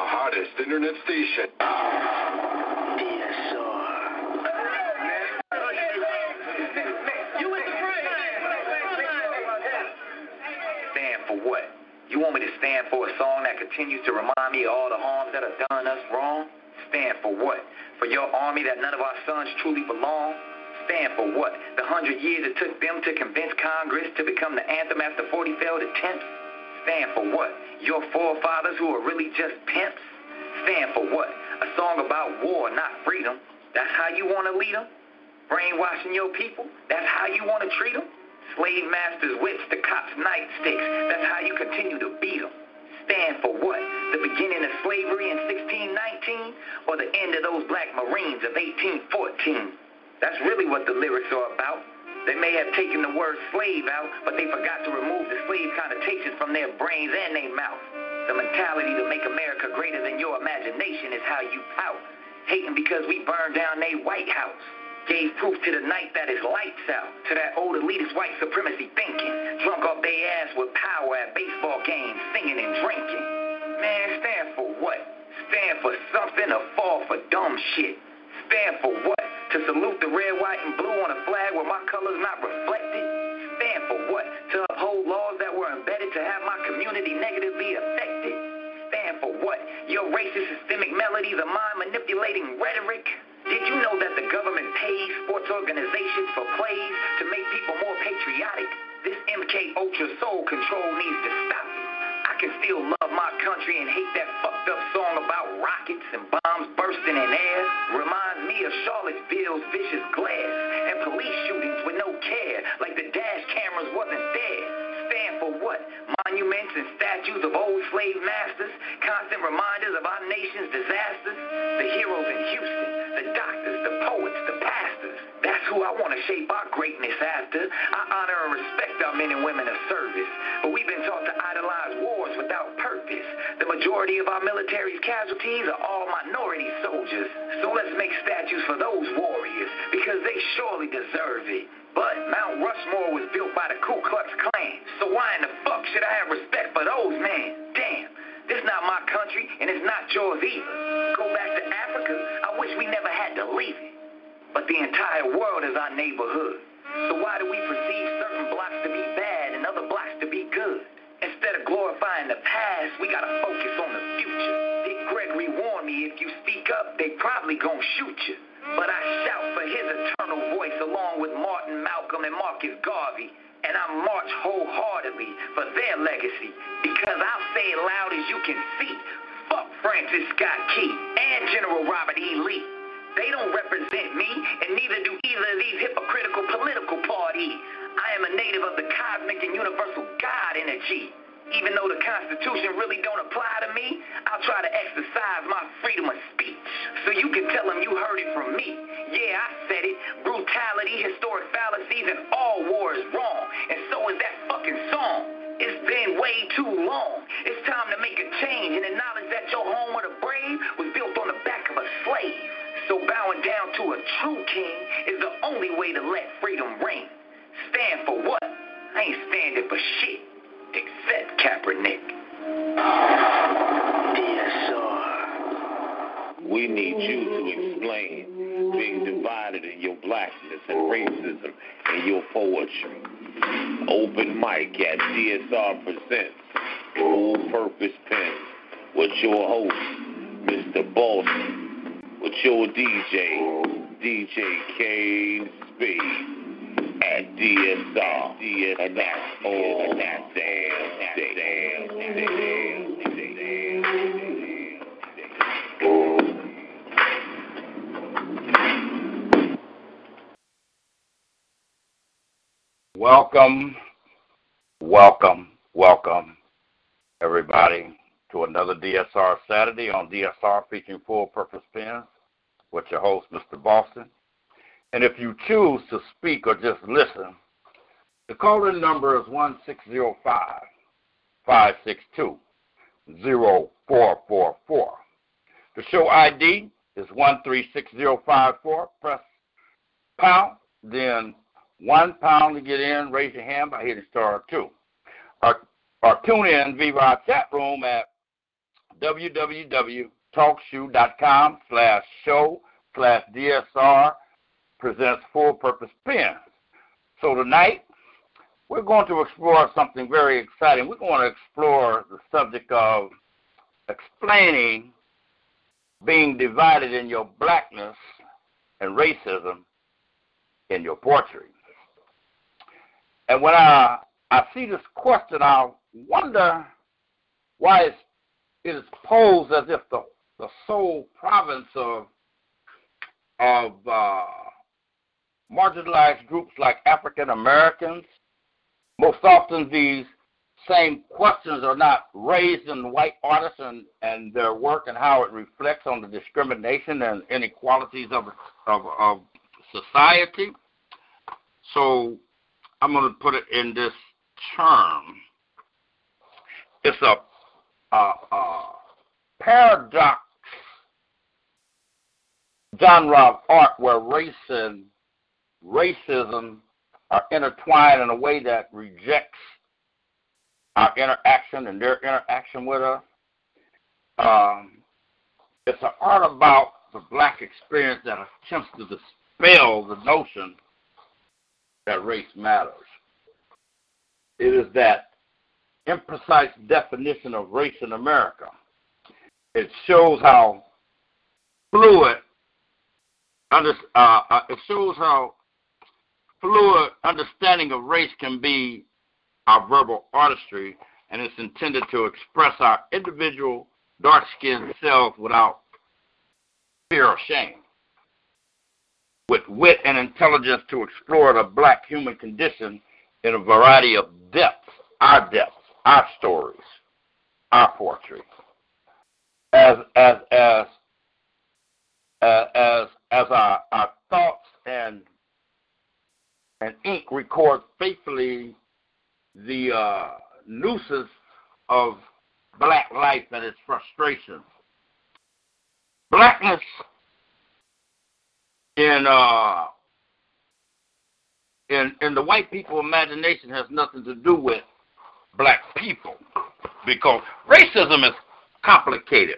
the hottest internet station. Stand for what? You want me to stand for a song that continues to remind me of all the harms that have done us wrong? Stand for what? For your army that none of our sons truly belong? Stand for what? The hundred years it took them to convince Congress to become the anthem after 40 failed attempts? Stand for what? Your forefathers who are really just pimps? Stand for what? A song about war, not freedom. That's how you want to lead them? Brainwashing your people? That's how you want to treat them? Slave masters' whips, the cops' nightsticks. That's how you continue to beat them. Stand for what? The beginning of slavery in 1619 or the end of those black Marines of 1814? That's really what the lyrics are about. They may have taken the word slave out, but they forgot to remove the slave connotations from their brains and their mouth. The mentality to make America greater than your imagination is how you pout. Hating because we burned down their White House. Gave proof to the night that it's lights out. To that old elitist white supremacy thinking. Drunk off their ass with power at baseball games, singing and drinking. Man, stand for what? Stand for something or fall for dumb shit? Stand for what? To salute the red, white, and blue on a flag where my color's not reflected? Stand for what? To uphold laws that were embedded to have my community negatively affected? Stand for what? Your racist systemic melodies of mind manipulating rhetoric? Did you know that the government pays sports organizations for plays to make people more patriotic? This MK Ultra soul control needs to stop can still love my country and hate that fucked up song about rockets and bombs bursting in air. Reminds me of Charlottesville's vicious glares and police shootings with no care, like the dash cameras wasn't there. Stand for what? Monuments and statues of old slave masters, constant reminders of our nation's disasters. The heroes in Houston, the doctors, the poets, the who I want to shape our greatness after. I honor and respect our men and women of service, but we've been taught to idolize wars without purpose. The majority of our military's casualties are all minority soldiers. So let's make statues for those warriors because they surely deserve it. But Mount Rushmore was built by the Ku Klux Klan. So why in the fuck should I have respect for those men? Damn, this is not my country and it's not yours either. Go back to Africa, I wish we never had to leave it. But the entire world is our neighborhood. So why do we perceive certain blocks to be bad and other blocks to be good? Instead of glorifying the past, we gotta focus on the future. Dick Gregory warned me if you speak up, they probably gonna shoot you. But I shout for his eternal voice along with Martin, Malcolm, and Marcus Garvey. And I march wholeheartedly for their legacy because I'll say it loud as you can see. Fuck Francis Scott Key and General Robert E. Lee. They don't represent me, and neither do either of these hypocritical political parties. I am a native of the cosmic and universal God energy. Even though the Constitution really don't apply to me, I'll try to exercise my freedom of speech. So you can tell them you heard it from me. Yeah, I said it. Brutality, historic fallacies, and all war is wrong. And so is that fucking song. It's been way too long. It's time to make a change and acknowledge that your home of the brave was built So bowing down to a true king is the only way to let freedom reign. Stand for what? I ain't standing for shit, except Kaepernick. DSR. We need you to explain being divided in your blackness and racism and your poetry. Open mic at DSR Presents Phull Purpoze Pen with your host, Mr. Boston, with your DJ, DJ Kane Speed. at DSR. And that's all damn day. Damn Welcome, welcome, welcome, everybody, to another DSR Saturday on DSR featuring Phull Purpoze Pens with your host, Mr. Boston. And if you choose to speak or just listen, the call-in number is 1605 562 0444. The show ID is 136054. Press pound, then one pound to get in. Raise your hand by hitting star two. Or, or tune in via our chat room at www.talkshoe.com slash show slash DSR presents Phull Purpoze Pens. So tonight, we're going to explore something very exciting. We're going to explore the subject of explaining being divided in your blackness and racism in your poetry. And when I, I see this question, I wonder why it's, it is posed as if the, the sole province of, of uh, marginalized groups like African Americans. Most often, these same questions are not raised in white artists and, and their work and how it reflects on the discrimination and inequalities of, of, of society. So I'm going to put it in this term. It's a, a paradox genre of art where race and racism are intertwined in a way that rejects our interaction and their interaction with us. Um, it's an art about the black experience that attempts to dispel the notion that race matters. It is that imprecise definition of race in America. It shows how fluid, under, uh, uh, it shows how fluid understanding of race can be our verbal artistry, and it's intended to express our individual dark skinned self without fear or shame. With wit and intelligence to explore the black human condition in a variety of depths, our depths, our stories, our poetry. As as as as as our, our thoughts and and ink record faithfully the uh, nooses of black life and its frustrations. Blackness in uh, in in the white people imagination has nothing to do with black people because racism is complicated.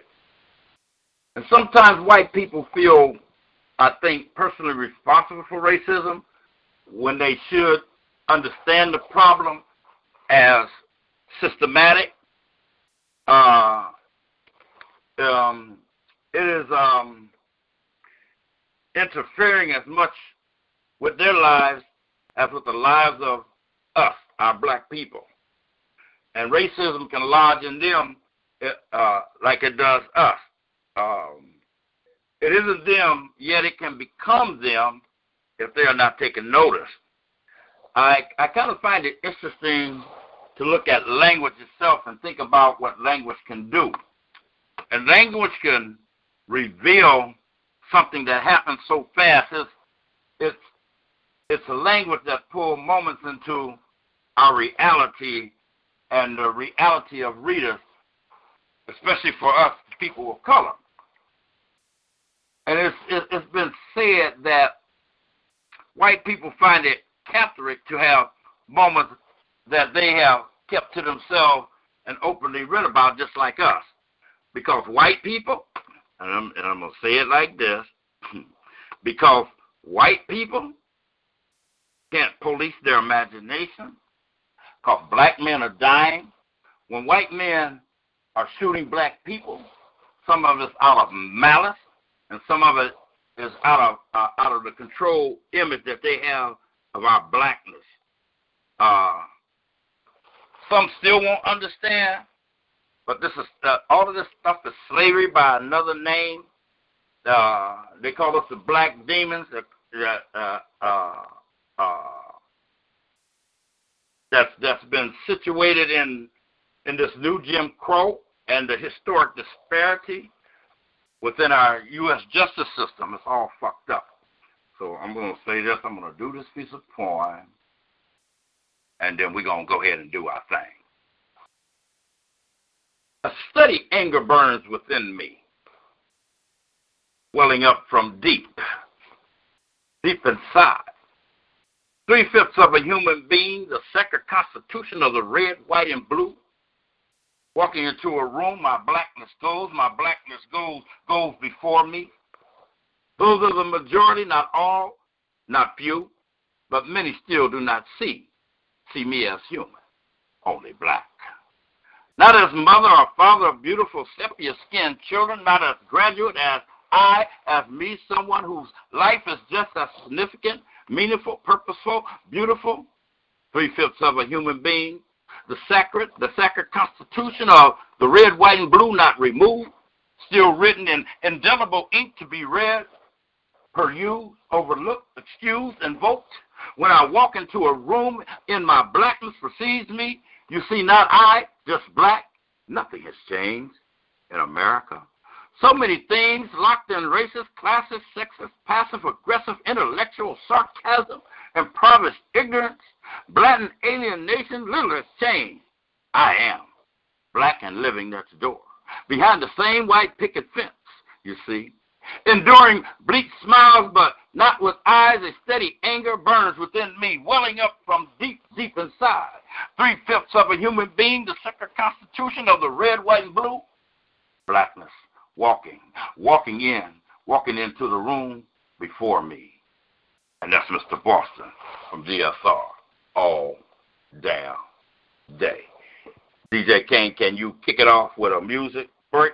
And sometimes white people feel, I think, personally responsible for racism when they should understand the problem as systematic. Uh, um, it is um, interfering as much with their lives as with the lives of us, our black people. And racism can lodge in them uh, like it does us. Um, it isn't them, yet it can become them if they are not taking notice. I I kind of find it interesting to look at language itself and think about what language can do. And language can reveal something that happens so fast. It's it's it's a language that pulls moments into our reality and the reality of readers, especially for us people of color. And it's it's been said that white people find it captivating to have moments that they have kept to themselves and openly read about just like us. Because white people, and I'm, and I'm going to say it like this, because white people can't police their imagination, because black men are dying. When white men are shooting black people, some of it's out of malice, and some of it is out of uh, out of the control image that they have of our blackness. Uh, some still won't understand, but this is uh, all of this stuff is slavery by another name. Uh, they call us the black demons. Uh, uh, uh, that's that's been situated in in this new Jim Crow and the historic disparity within our U.S. justice system. It's all fucked up. So I'm going to say this. I'm going to do this piece of poem, and then we're going to go ahead and do our thing. A steady anger burns within me, welling up from deep, deep inside. Three fifths of a human being, the sacred constitution of the red, white, and blue. Walking into a room, my blackness goes, my blackness goes, goes before me. Those are the majority, not all, not few, but many still do not see, see me as human, only black. Not as mother or father of beautiful sepia skinned children, not as graduate as I, as me, someone whose life is just as significant, meaningful, purposeful, beautiful, three fifths of a human being, the sacred, the sacred constitution of the red, white, and blue not removed, still written in indelible ink to be read, perused, overlooked, excused, invoked. When I walk into a room in my blackness precedes me, you see not I, just black. Nothing has changed in America. So many things locked in racist, classist, sexist, passive aggressive, intellectual sarcasm, impoverished ignorance, blatant alienation, little has changed. I am black and living next door, behind the same white picket fence, you see. Enduring bleak smiles, but not with eyes, a steady anger burns within me, welling up from deep, deep inside. Three fifths of a human being, the sacred constitution of the red, white, and blue. Blackness, walking, walking in, walking into the room before me. And that's Mr. Boston from DSR all damn day. DJ Kane, can you kick it off with a music break?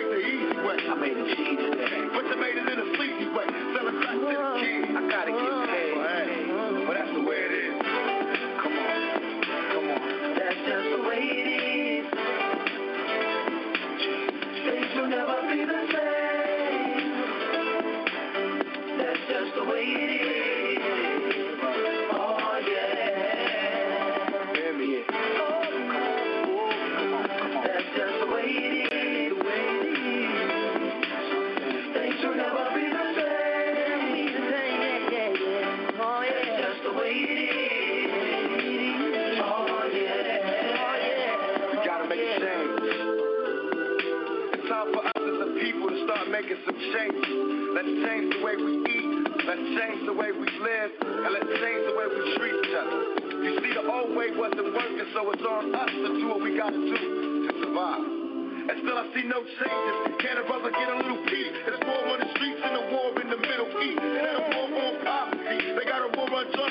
it is. Changes. Let's change the way we eat. Let's change the way we live. And let's change the way we treat each other. You see, the old way wasn't working, so it's on us to do what we gotta do to survive. And still I see no changes. Can a brother get a little peace? There's war on the streets and a war in the Middle East. And a war on poverty. They got a war on drugs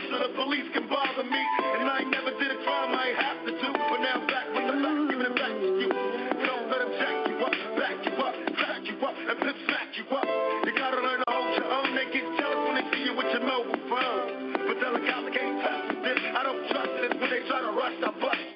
to. I bust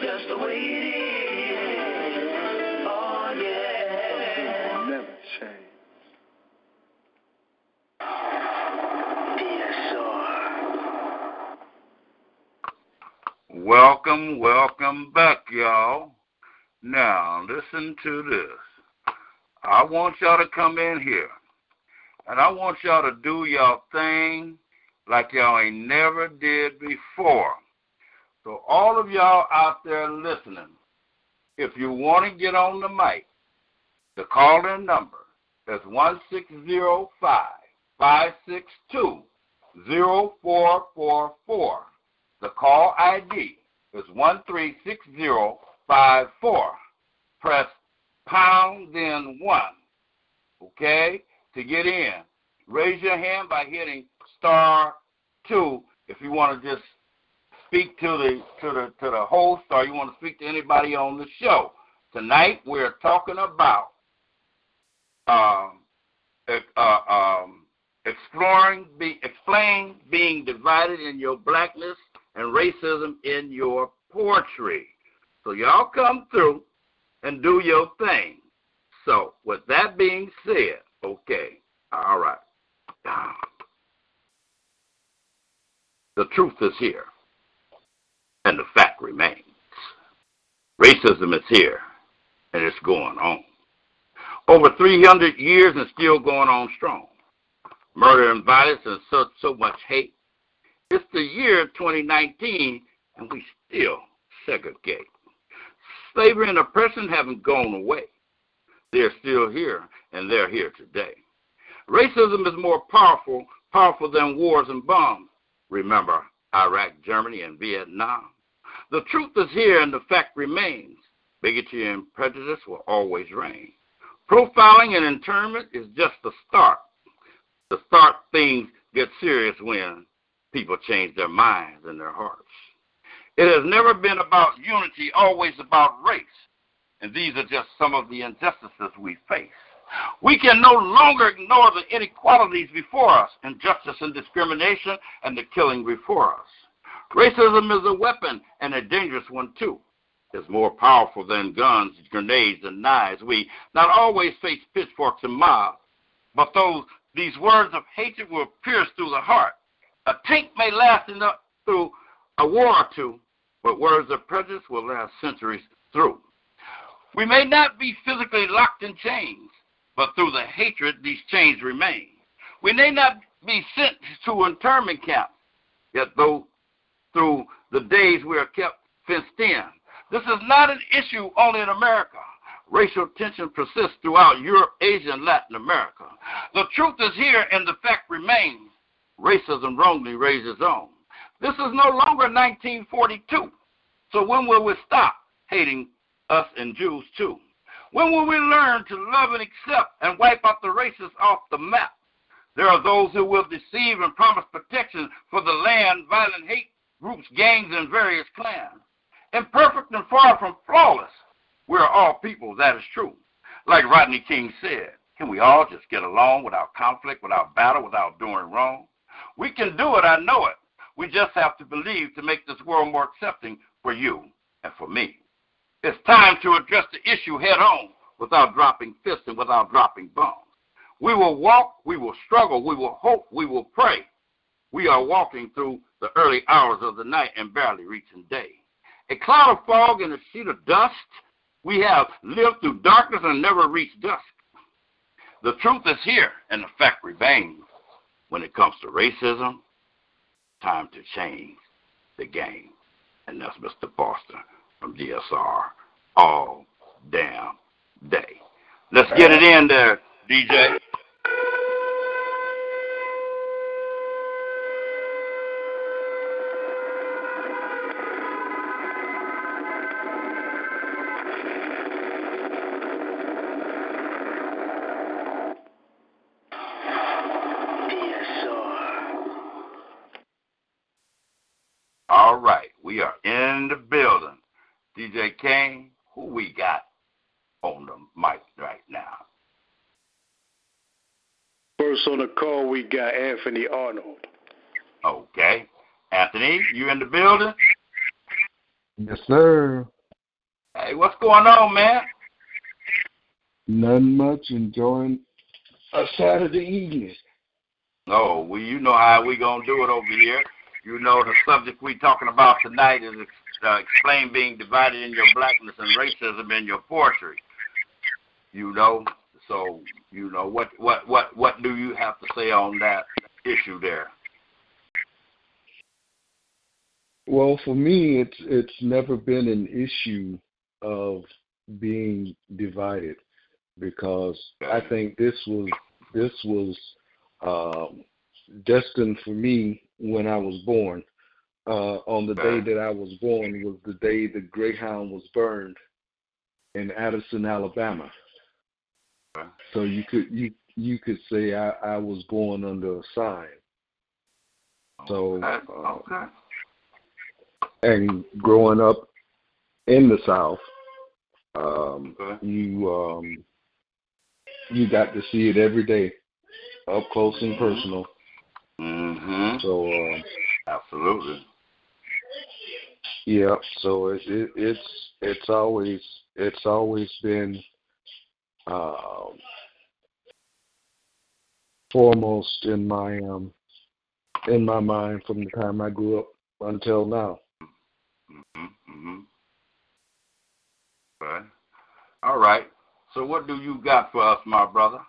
That's just the way it is. Oh, yeah. Never change. Welcome, welcome back, y'all. Now, listen to this. I want y'all to come in here, and I want y'all to do y'all thing like y'all ain't never did before. So, all of y'all out there listening, if you want to get on the mic, the call in number is 1605 562 0444. The call ID is 136054. Press pound then 1, okay, to get in. Raise your hand by hitting star 2 if you want to just speak to the to the to the host or you want to speak to anybody on the show. Tonight we're talking about um, uh, um, exploring, be, explain being divided in your blackness and racism in your poetry. So y'all come through and do your thing. So with that being said, okay, all right. The truth is here, and the fact remains. Racism is here, and it's going on. Over 300 years and still going on strong. Murder and violence and so, so much hate. It's the year 2019, and we still segregate. Slavery and oppression haven't gone away. They're still here, and they're here today. Racism is more powerful, powerful than wars and bombs. Remember Iraq, Germany, and Vietnam. The truth is here, and the fact remains. Bigotry and prejudice will always reign. Profiling and internment is just the start. The start things get serious when people change their minds and their hearts. It has never been about unity, always about race. And these are just some of the injustices we face. We can no longer ignore the inequalities before us, injustice and discrimination, and the killing before us. Racism is a weapon, and a dangerous one too. It's more powerful than guns, grenades, and knives. We not always face pitchforks and mobs, but those these words of hatred will pierce through the heart. A tank may last enough through a war or two, but words of prejudice will last centuries through. We may not be physically locked in chains, but through the hatred, these chains remain. We may not be sent to internment camps, yet though through the days we are kept fenced in. This is not an issue only in America. Racial tension persists throughout Europe, Asia, and Latin America. The truth is here, and the fact remains. Racism wrongly raises on. This is no longer 1942. So when will we stop hating us and Jews too? When will we learn to love and accept and wipe out the racists off the map? There are those who will deceive and promise protection for the land, violent hate groups, gangs, and various clans. Imperfect and far from flawless, we are all people, that is true. Like Rodney King said, can we all just get along without conflict, without battle, without doing wrong? We can do it, I know it. We just have to believe to make this world more accepting for you and for me. It's time to address the issue head on without dropping fists and without dropping bombs. We will walk, we will struggle, we will hope, we will pray. We are walking through the early hours of the night and barely reaching day. A cloud of fog and a sheet of dust. We have lived through darkness and never reached dusk. The truth is here, and the fact remains. When it comes to racism, time to change the game. And that's Mr. Foster from DSR all damn day. Let's get it in there, DJ. All right, we are in the building. DJ Kane, who we got on the mic right now? First on the call, we got Anthony Arnold. Okay. Anthony, you in the building? Yes, sir. Hey, what's going on, man? Nothing much. Enjoying a Saturday evening. Oh, well, you know how we gonna do it over here. You know the subject we talking about tonight is uh, explain being divided in your blackness and racism in your poetry. You know, so you know what what what what do you have to say on that issue there? Well, for me, it's it's never been an issue of being divided because I think this was this was um, destined for me when I was born. Uh, on the day that I was born was the day the Greyhound was burned in Anniston, Alabama. So you could you you could say I, I was born under a sign. So uh, and growing up in the South, um, you um, you got to see it every day, up close and personal. Mm-hmm. So uh, absolutely. Yeah. So it, it, it's it's always it's always been um, foremost in my um in my mind from the time I grew up until now. Mm-hmm. Okay. All right. So what do you got for us, my brother?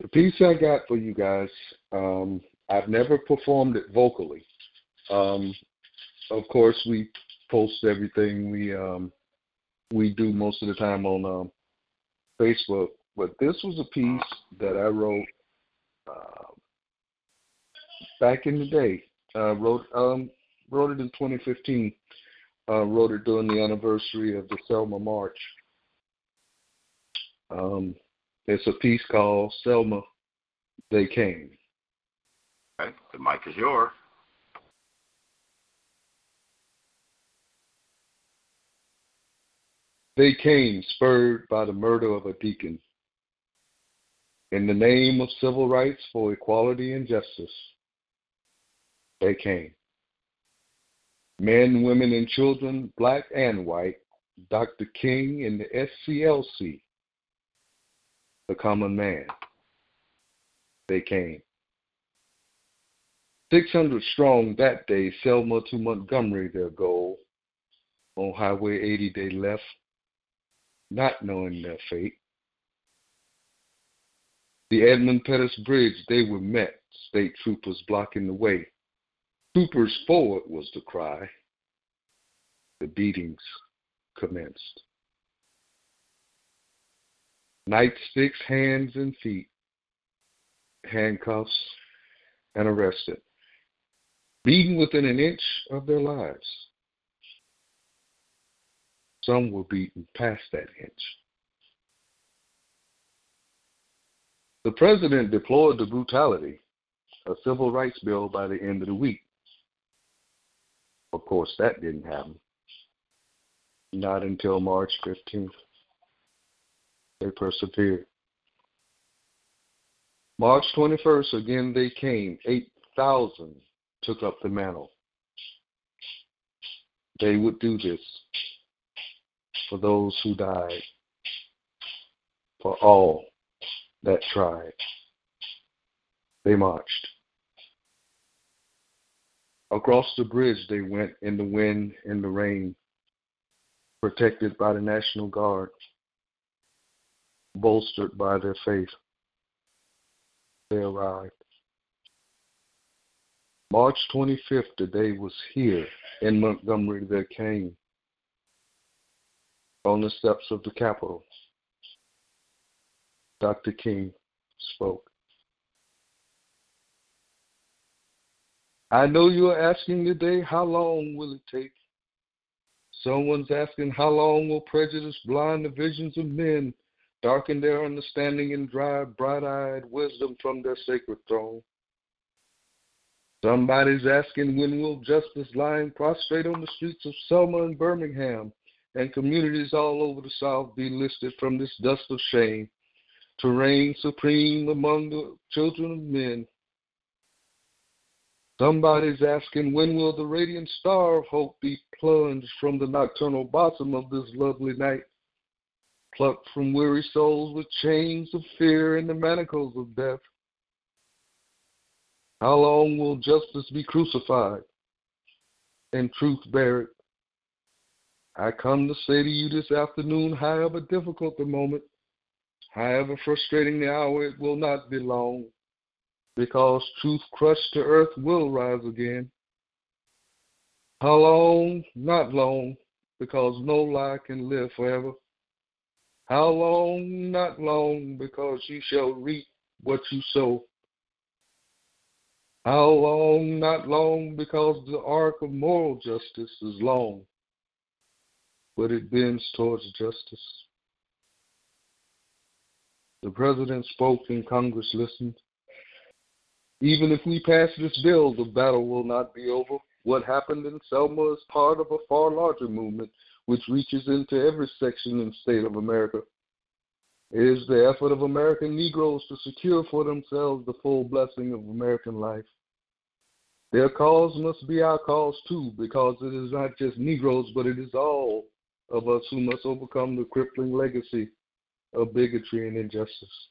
The piece I got for you guys, um, I've never performed it vocally. Um, of course, we post everything we um, we do most of the time on um, Facebook. But this was a piece that I wrote uh, back in the day. Uh, wrote um, wrote it in 2015. Uh, wrote it during the anniversary of the Selma March. Um, it's a piece called Selma. They came. Okay, the mic is yours. They came spurred by the murder of a deacon. In the name of civil rights for equality and justice, they came. Men, women, and children, black and white, Dr. King and the SCLC, the common man, they came. 600 strong that day, Selma to Montgomery, their goal. On Highway 80, they left not knowing their fate. The Edmund Pettus Bridge, they were met, state troopers blocking the way. Troopers forward was the cry. The beatings commenced. Nightsticks, hands and feet, handcuffs, and arrested. Beaten within an inch of their lives. Some were beaten past that inch. The president deplored the brutality, a civil rights bill by the end of the week. Of course, that didn't happen. Not until March 15th. They persevered. March 21st, again they came. 8,000 took up the mantle. They would do this for those who died, for all that tried. They marched. Across the bridge they went in the wind and the rain, protected by the National Guard, bolstered by their faith. They arrived. March 25th, the day was here in Montgomery there came on the steps of the Capitol. Dr. King spoke. I know you're asking today, how long will it take? Someone's asking, how long will prejudice blind the visions of men, darken their understanding, and drive bright eyed wisdom from their sacred throne? Somebody's asking, when will justice lying prostrate on the streets of Selma and Birmingham and communities all over the South be lifted from this dust of shame to reign supreme among the children of men? Somebody's asking, when will the radiant star of hope be plunged from the nocturnal bosom of this lovely night? Plucked from weary souls with chains of fear and the manacles of death. How long will justice be crucified and truth buried? I come to say to you this afternoon, however difficult the moment, however frustrating the hour, it will not be long, because truth crushed to earth will rise again. How long? Not long, because no lie can live forever. How long? Not long, because you shall reap what you sow. How long? Not long, because the arc of moral justice is long, but it bends towards justice. The president spoke and Congress listened. Even if we pass this bill, the battle will not be over. What happened in Selma is part of a far larger movement which reaches into every section and state of America. It is the effort of American Negroes to secure for themselves the full blessing of American life. Their cause must be our cause too, because it is not just Negroes, but it is all of us who must overcome the crippling legacy of bigotry and injustice.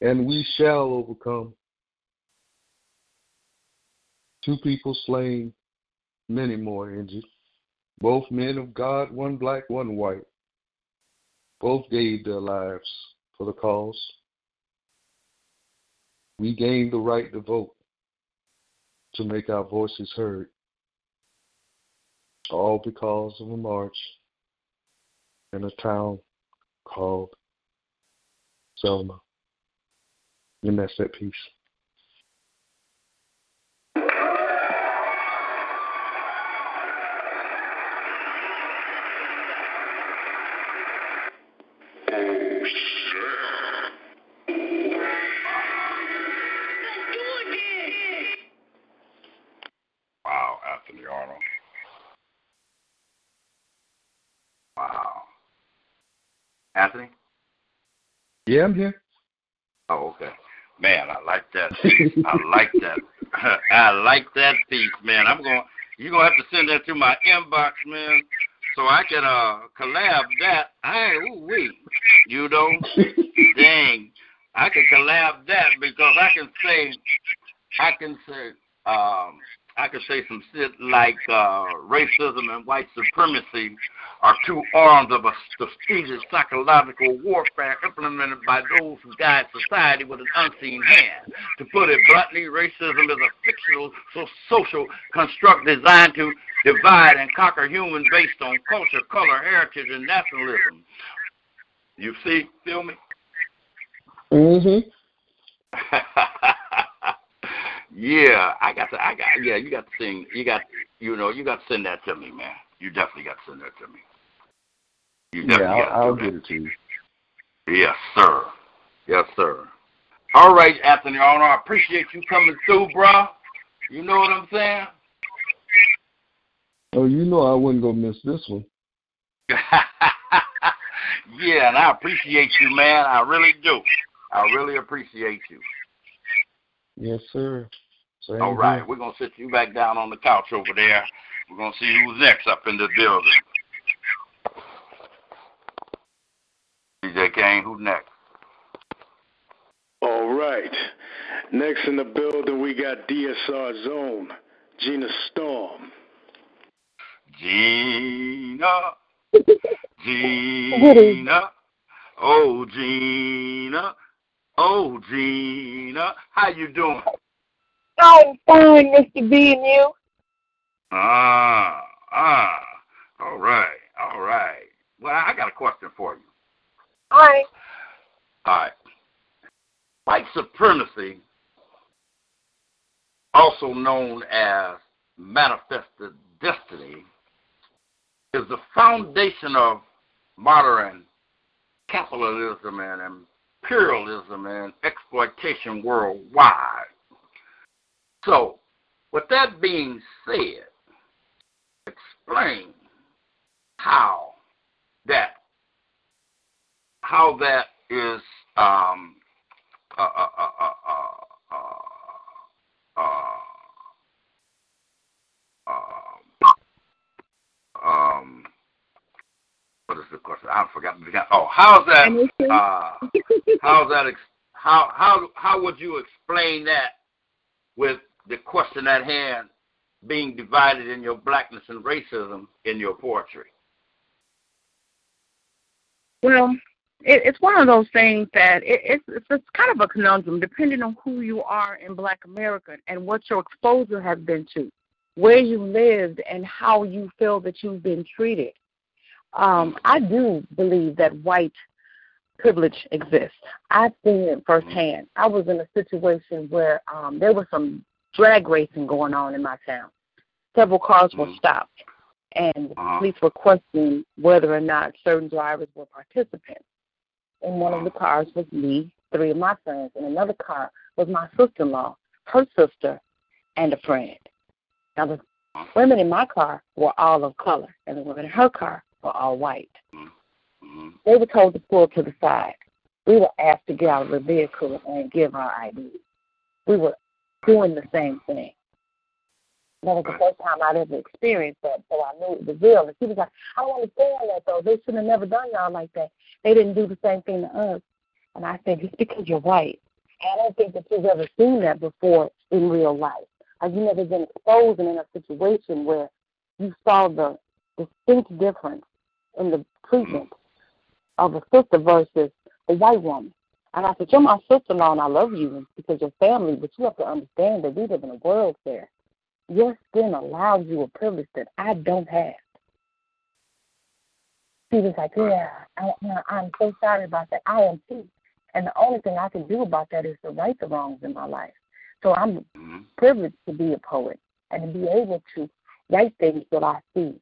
And we shall overcome. Two people slain, many more injured. Both men of God, one black, one white. Both gave their lives for the cause. We gained the right to vote, to make our voices heard, all because of a march in a town called Selma. And that's that piece. Yeah, I'm here. Oh, okay. Man, I like that. I like that. I like that piece, man. I'm going. You're gonna have to send that to my inbox, man, so I can uh collab that. I ooh wee, you know, dang, I can collab that because I can say, I can say, um, I could say some shit like uh, racism and white supremacy are two arms of a strategic psychological warfare implemented by those who guide society with an unseen hand. To put it bluntly, racism is a fictional so social construct designed to divide and conquer humans based on culture, color, heritage, and nationalism. You see, feel me? Mm-hmm. yeah, I got to. I got. Yeah, you got to sing. You got. You know, you got to send that to me, man. You definitely got to send that to me. You Yeah, definitely to I'll, I'll get it to you. Yes, sir. Yes, sir. All right, Anthony Arnold. I appreciate you coming through, bro. You know what I'm saying? Oh, you know I wouldn't go miss this one. Yeah, and I appreciate you, man. I really do. I really appreciate you. Yes, sir. Same All right, here. we're gonna sit you back down on the couch over there. We're gonna see who's next up in the building. DJ Kane, who's next? All right. Next in the building, we got DSR Zone, Gina Storm. Gina, Gina, oh Gina, oh Gina, how you doing? I'm fine, Mr. B and you. Ah, ah, all right, all right. Well, I got a question for you. All right. All right. White supremacy, also known as manifested destiny, is the foundation of modern capitalism and imperialism and exploitation worldwide. So, with that being said, explain how that how that is um, uh, uh, uh, uh, uh, uh, uh, um, what is the question? I forgot. Oh, how's that? Uh, how's that? Ex- how how how would you explain that with the question at hand being divided in your blackness and racism in your poetry? Well, it, it's one of those things that it, it's, it's it's kind of a conundrum depending on who you are in Black America and what your exposure has been to, where you lived, and how you feel that you've been treated. Um, I do believe that white privilege exists. I've seen it firsthand. I was in a situation where um, there were some drag racing going on in my town. Several cars were mm-hmm. stopped, and the uh-huh. police were questioning whether or not certain drivers were participants. In one of the uh-huh. cars was me, three of my friends, and another car was my sister-in-law, her sister, and a friend. Now the uh-huh. women in my car were all of color, and the women in her car were all white. Mm-hmm. They were told to pull to the side. We were asked to get out of the vehicle and give our ID. We were doing the same thing. That was the first time I'd ever experienced that, so I knew it was real. And she was like, I don't understand that though. They should have never done y'all like that. They didn't do the same thing to us. And I think it's because you're white. I don't think that you've ever seen that before in real life. Like you've never been exposed and in a situation where you saw the distinct difference in the mm-hmm. treatment of a sister versus a white woman. And I said, You're my sister in law and I love you because you're family, but you have to understand that we live in a world where your skin allows you a privilege that I don't have. She was like, Yeah, I, I'm so sorry about that. I am too. And the only thing I can do about that is to right the wrongs in my life. So I'm mm-hmm. privileged to be a poet and to be able to write things that I see,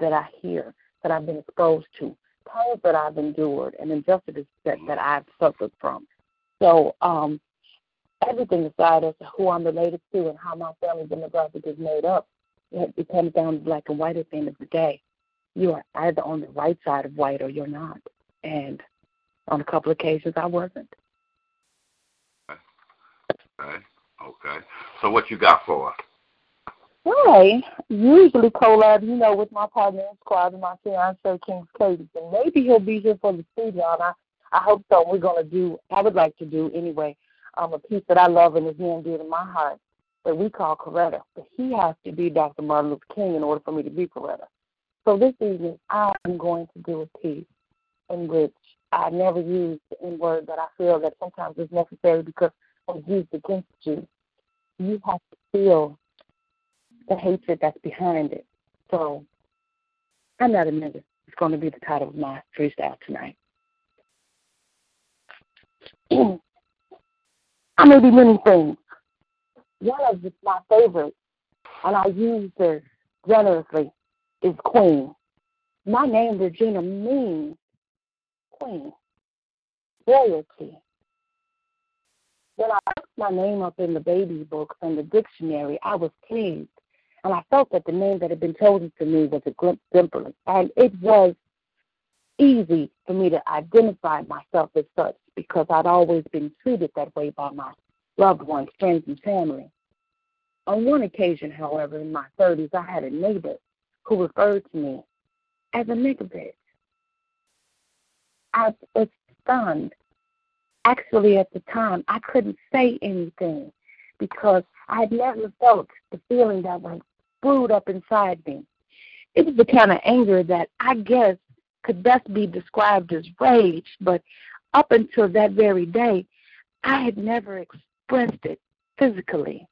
that I hear, that I've been exposed to, pains that I've endured, and injustices that, that I've suffered from. So um, everything aside as to who I'm related to and how my family demographic is made up, it, it comes down to black and white at the end of the day. You are either on the right side of white or you're not. And on a couple of occasions, I wasn't. Okay. Okay. So what you got for us? I usually collab, you know, with my partner in squad and my fiance King's Cadence, and maybe he'll be here for the studio. And I, I hope so. We're gonna do. I would like to do anyway. Um, a piece that I love and is near and dear to my heart that we call Coretta. But he has to be Dr. Martin Luther King in order for me to be Coretta. So this evening, I am going to do a piece in which I never use the N word, but I feel that sometimes it's necessary because when it's used against you, you have to feel the hatred that's behind it. So I'm not a nigga. It's going to be the title of my freestyle tonight. I may be many things. One of my favorites, and I use this generously, is Queen. My name, Regina, means Queen, royalty. When I looked my name up in the baby books and the dictionary, I was pleased and I felt that the name that had been chosen to me was a exemplary, and it was easy for me to identify myself as such because I'd always been treated that way by my loved ones, friends, and family. On one occasion, however, in my 30s, I had a neighbor who referred to me as a nigger bitch. I was stunned. Actually, at the time, I couldn't say anything because I had never felt the feeling that was brewed up inside me. It was the kind of anger that I guess could best be described as rage, but up until that very day, I had never expressed it physically.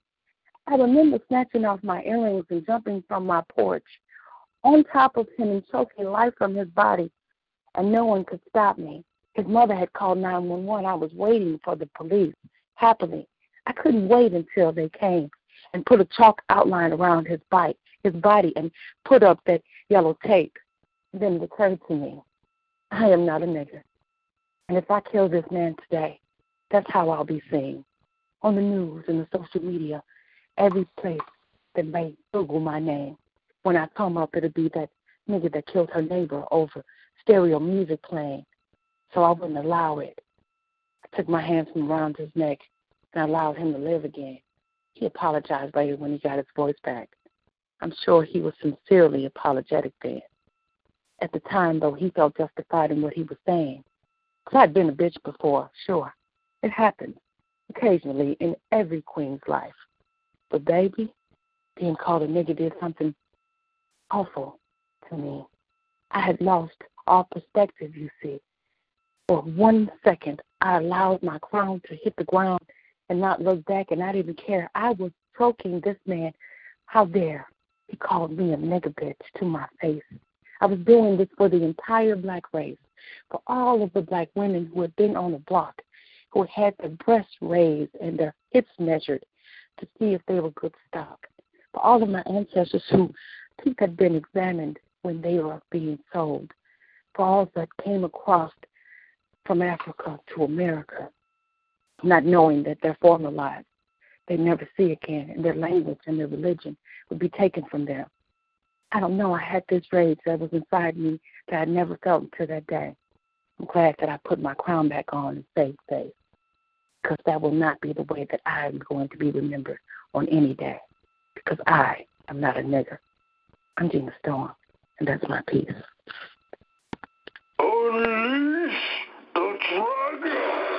I remember snatching off my earrings and jumping from my porch on top of him and choking life from his body, and no one could stop me. His mother had called 911. I was waiting for the police, happily. I couldn't wait until they came and put a chalk outline around his bite, his body, and put up that yellow tape. Then it occurred to me, I am not a nigger. And if I kill this man today, that's how I'll be seen. On the news and the social media, every place that may Google my name. When I come up, it'll be that nigga that killed her neighbor over stereo music playing. So I wouldn't allow it. I took my hands from around his neck and allowed him to live again. He apologized later when he got his voice back. I'm sure he was sincerely apologetic then. At the time, though, he felt justified in what he was saying. Because I'd been a bitch before, sure. It happens occasionally in every queen's life. But baby, being called a nigger did something awful to me. I had lost all perspective, you see. For one second, I allowed my crown to hit the ground and not look back, and didn't even care. I was choking this man. How dare he called me a nigger bitch to my face. I was doing this for the entire black race, for all of the black women who had been on the block, who had had their breasts raised and their hips measured to see if they were good stock, for all of my ancestors who teeth had been examined when they were being sold, for all that came across from Africa to America, not knowing that their former lives they'd never see again, and their language and their religion would be taken from them. I don't know, I had this rage that was inside me that I never felt until that day. I'm glad that I put my crown back on and saved face, because that will not be the way that I am going to be remembered on any day, because I am not a nigger. I'm Gina Storm, and that's my piece. Unleash the dragon!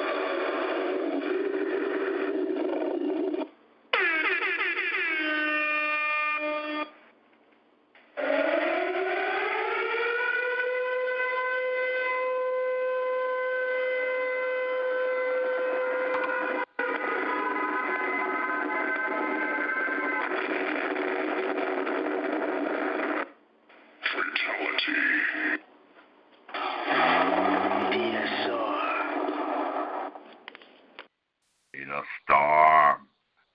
You know, Storm.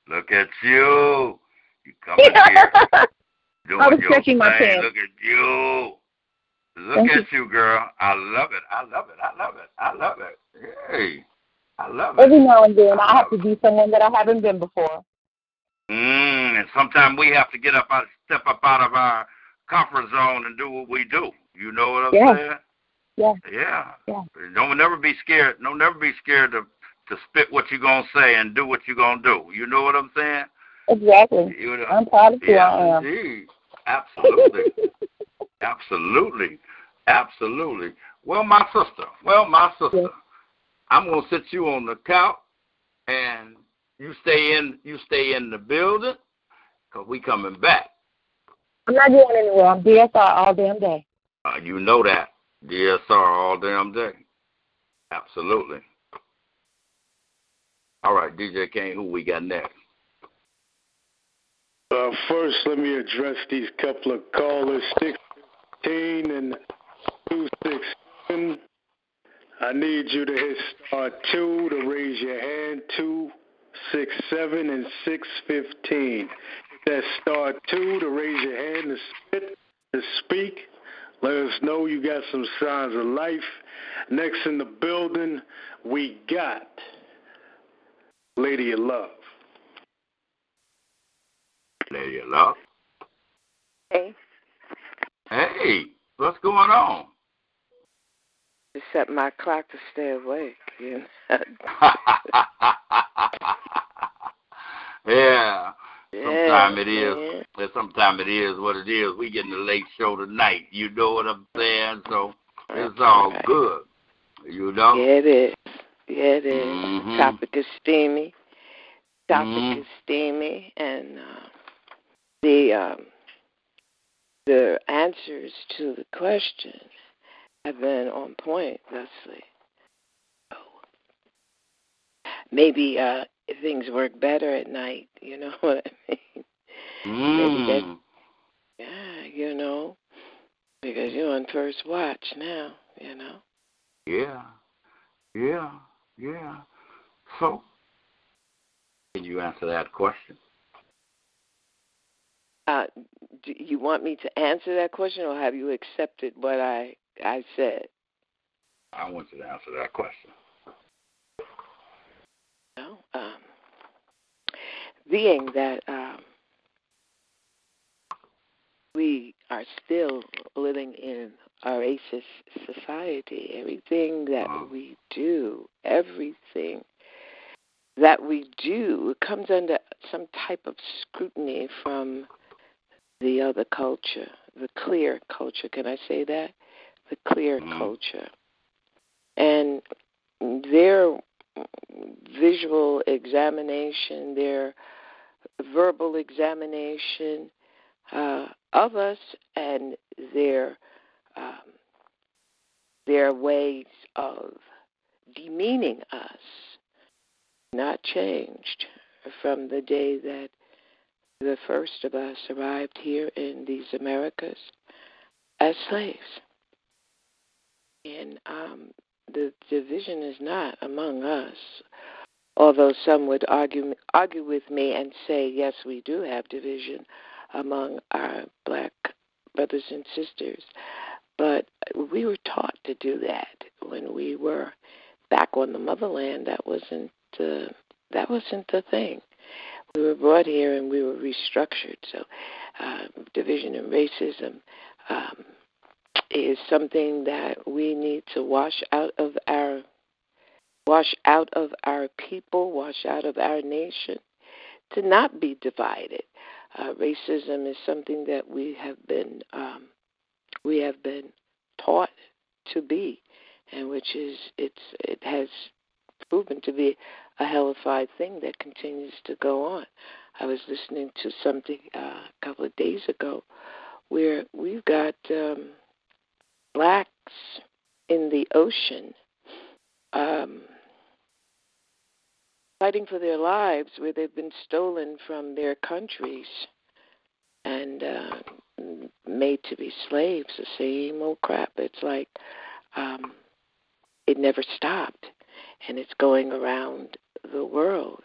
Look at you. You coming here doing I was your checking my. Look at you. Look Thank at you, girl. I love it. I love it. I love it. I love it. Hey, I love it. Every now and then, I have to be someone that I haven't been before. Mm, and sometimes we have to get up, out, step up out of our comfort zone and do what we do. You know what I'm Yeah. saying? Yeah. Yeah. Yeah. Don't never be scared. Don't never be scared to to spit what you're gonna say and do what you're gonna do. You know what I'm saying? Exactly. You know, I'm proud of who yeah, I am. Indeed. Absolutely. Absolutely. Absolutely. Well, my sister. Well, my sister. I'm gonna sit you on the couch, and you stay in. You stay in the building, cause we coming back. I'm not going anywhere. I'm DSR all damn day. Uh, you know that. DSR all damn day. Absolutely. All right, DJ Kane, who we got next? Uh, first, let me address these couple of callers, 16 and 267. I need you to hit star 2 to raise your hand, 267 and 615. That's star 2 to raise your hand to spit, to speak. Let us know you got some signs of life. Next in the building, we got Lady of Love. Lady of Love. Hey. Hey, what's going on? set my clock to stay awake. You know? yeah. Sometimes it Yeah, is. Sometimes it is what it is. We getting a late show tonight. You know what I'm saying? So it's all right. good. You know. Yeah, it is. Yeah, it is. Mhm. Topic is steamy. Topic Mhm. is steamy, and uh, the um, the answers to the question have been on point, Leslie. So maybe uh, things work better at night. You know what I mean? Maybe that. Mm. Yeah, you know, because you're on first watch now. You know. Yeah. Yeah. Yeah. So, can you answer that question? Uh, do you want me to answer that question, or have you accepted what I I said? I want you to answer that question. No. Um, being that um, we are still living in a racist society, everything that we do, everything that we do comes under some type of scrutiny from the other culture, the clear culture. Can I say that? The clear culture. And their visual examination, their verbal examination uh, of us, and their um, their ways of demeaning us not changed from the day that the first of us arrived here in these Americas as slaves. And um, the division is not among us, although some would argue argue with me and say, yes, we do have division among our black brothers and sisters. But we were taught to do that when we were back on the motherland. That wasn't uh, that wasn't the thing. We were brought here and we were restructured. So, uh, division and racism um, is something that we need to wash out of our wash out of our people, wash out of our nation, to not be divided. Uh, racism is something that we have been um, we have been taught to be, and which is it's it has proven to be a hellified thing that continues to go on. I was listening to something uh, a couple of days ago where we've got um, blacks in the ocean um, fighting for their lives where they've been stolen from their countries and uh, made to be slaves. The same old crap. It's like um, it never stopped, and it's going around the world.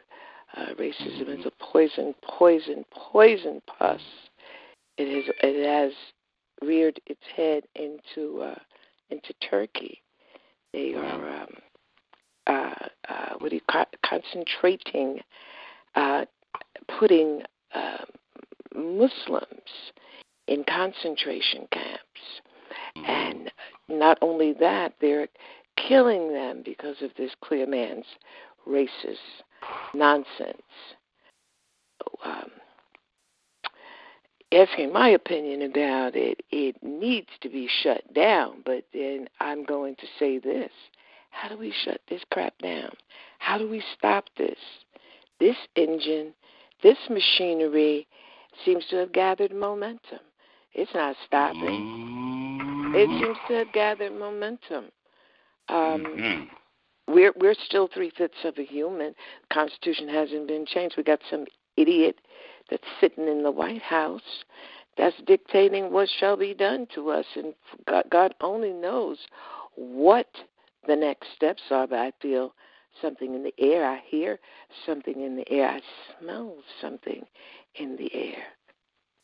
Uh, racism is a poison, poison, poison pus. It has it has reared its head into uh, into Turkey. They are um, uh, uh, what do you co- concentrating, uh, putting uh, Muslims in concentration camps, and not only that, they're killing them because of this clear man's racist nonsense. Um, asking my opinion about it, it needs to be shut down. But then I'm going to say this how do we shut this crap down? How do we stop this? This engine, this machinery seems to have gathered momentum. It's not stopping. It seems to have gathered momentum. Um, we're we're still three fifths of a human. The Constitution hasn't been changed. We got some idiot that's sitting in the White House that's dictating what shall be done to us, and God, God only knows what the next steps are. But I feel something in the air. I hear something in the air. I smell something in the air.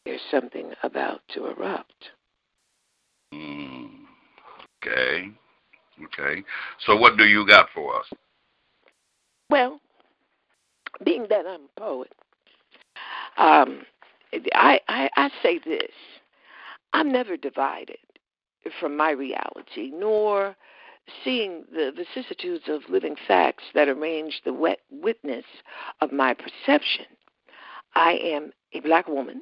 There's something about to erupt. Mm. Okay. Okay. So what do you got for us? Well, being that I'm a poet, um, I, I I say this: I'm never divided from my reality, nor seeing the vicissitudes of living facts that arrange the wet witness of my perception, I am a black woman.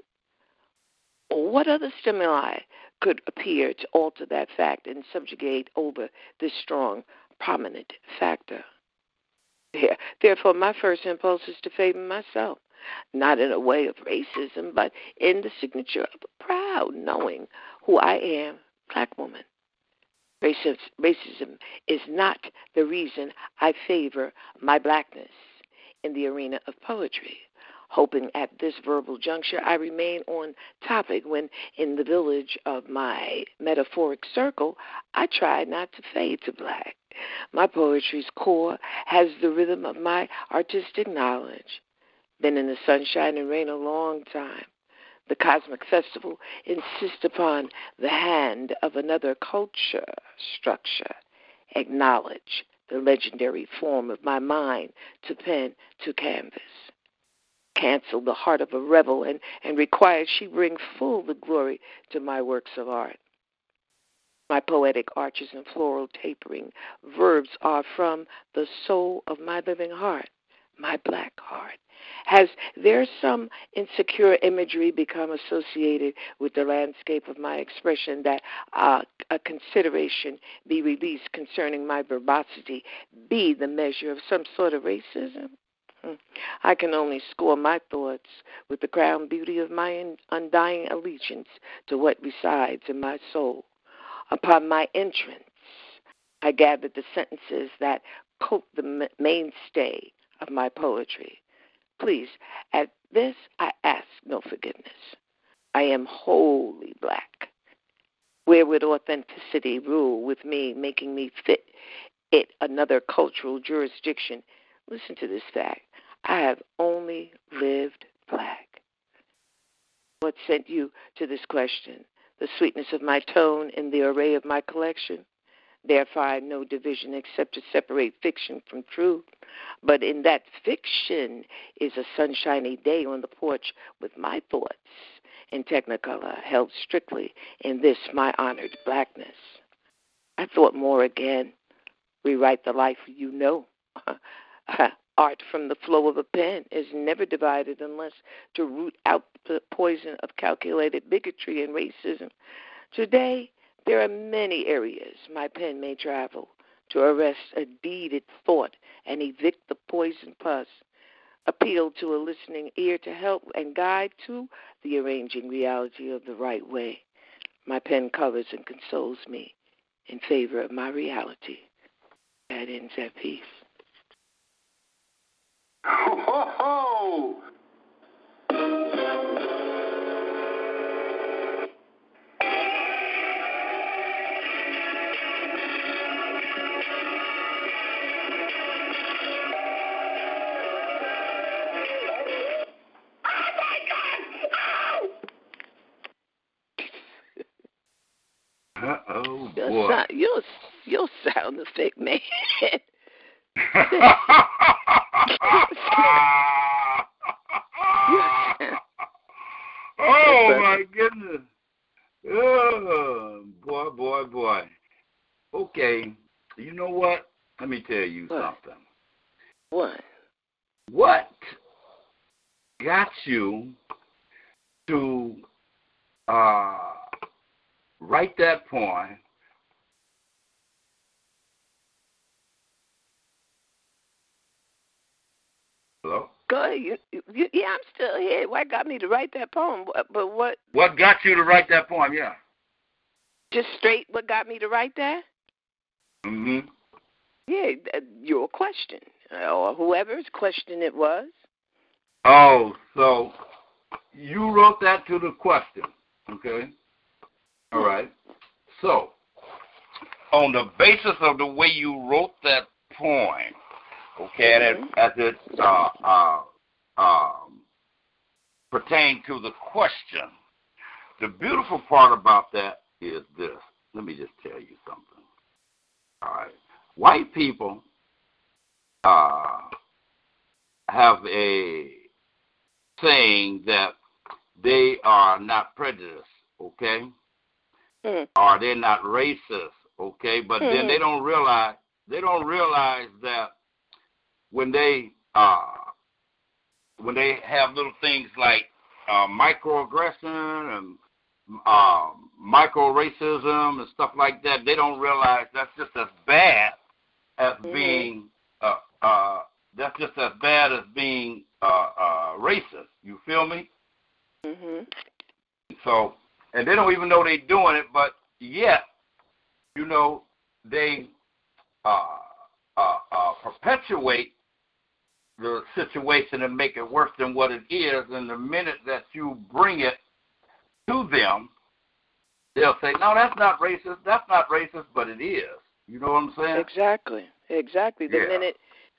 What other stimuli could appear to alter that fact and subjugate over this strong, prominent factor? Yeah. Therefore, my first impulse is to favor myself, not in a way of racism, but in the signature of a proud knowing who I am, black woman. Racism is not the reason I favor my blackness in the arena of poetry. Hoping at this verbal juncture I remain on topic when, in the village of my metaphoric circle, I try not to fade to black. My poetry's core has the rhythm of my artistic knowledge. Been in the sunshine and rain a long time. The Cosmic Festival insists upon the hand of another culture structure. Acknowledge the legendary form of my mind to pen to canvas. Cancel the heart of a rebel and, and require she bring full the glory to my works of art. My poetic arches and floral tapering verbs are from the soul of my living heart, my black heart. Has there some insecure imagery become associated with the landscape of my expression that uh, a consideration be released concerning my verbosity be the measure of some sort of racism? Hmm. I can only score my thoughts with the crown beauty of my undying allegiance to what resides in my soul. Upon my entrance, I gathered the sentences that coat the mainstay of my poetry. Please, at this I ask no forgiveness. I am wholly black. Where would authenticity rule with me, making me fit it another cultural jurisdiction? Listen to this fact. I have only lived black. What sent you to this question? the sweetness of my tone in the array of my collection. Therefore, I no division except to separate fiction from truth. But in that fiction is a sunshiny day on the porch with my thoughts in technicolor, held strictly in this my honored blackness. I thought more again. Rewrite the life you know. Uh, Art from the flow of a pen is never divided unless to root out the poison of calculated bigotry and racism. Today, there are many areas my pen may travel to arrest a deeded thought and evict the poison pus. Appeal to a listening ear to help and guide to the arranging reality of the right way. My pen covers and consoles me in favor of my reality. That ends at peace. Ho, ho, ho! Uh-oh, Your boy. sound, your, your sound effect, man. oh my goodness. Oh boy, boy, boy. Okay. You know what? Let me tell you What? something. What? What got you to uh, write that poem Hello? Go ahead. You, you, yeah, I'm still here. What got me to write that poem? But, but what? What got you to write that poem? Yeah. Just straight. What got me to write that? Mm-hmm. Yeah, your question, or whoever's question it was. Oh, so you wrote that to the question, okay? All right. So, on the basis of the way you wrote that poem, okay, and it, as it uh, uh, um, pertained to the question, the beautiful part about that is this. Let me just tell you something. All right. White people uh, have a saying that they are not prejudiced, okay? Mm. Or they're not racist, okay? But mm-hmm. then they don't realize they don't realize that when they uh when they have little things like uh, microaggression and uh, micro racism and stuff like that, they don't realize that's just as bad as mm-hmm. being uh, uh, that's just as bad as being uh, uh, racist. You feel me? Mhm. So, and they don't even know they're doing it, but yet, you know, they uh, uh, uh, perpetuate the situation and make it worse than what it is. And the minute that you bring it to them, they'll say, "No, that's not racist. That's not racist, but it is." You know what I'm saying? Exactly. Exactly. The Yeah. minute,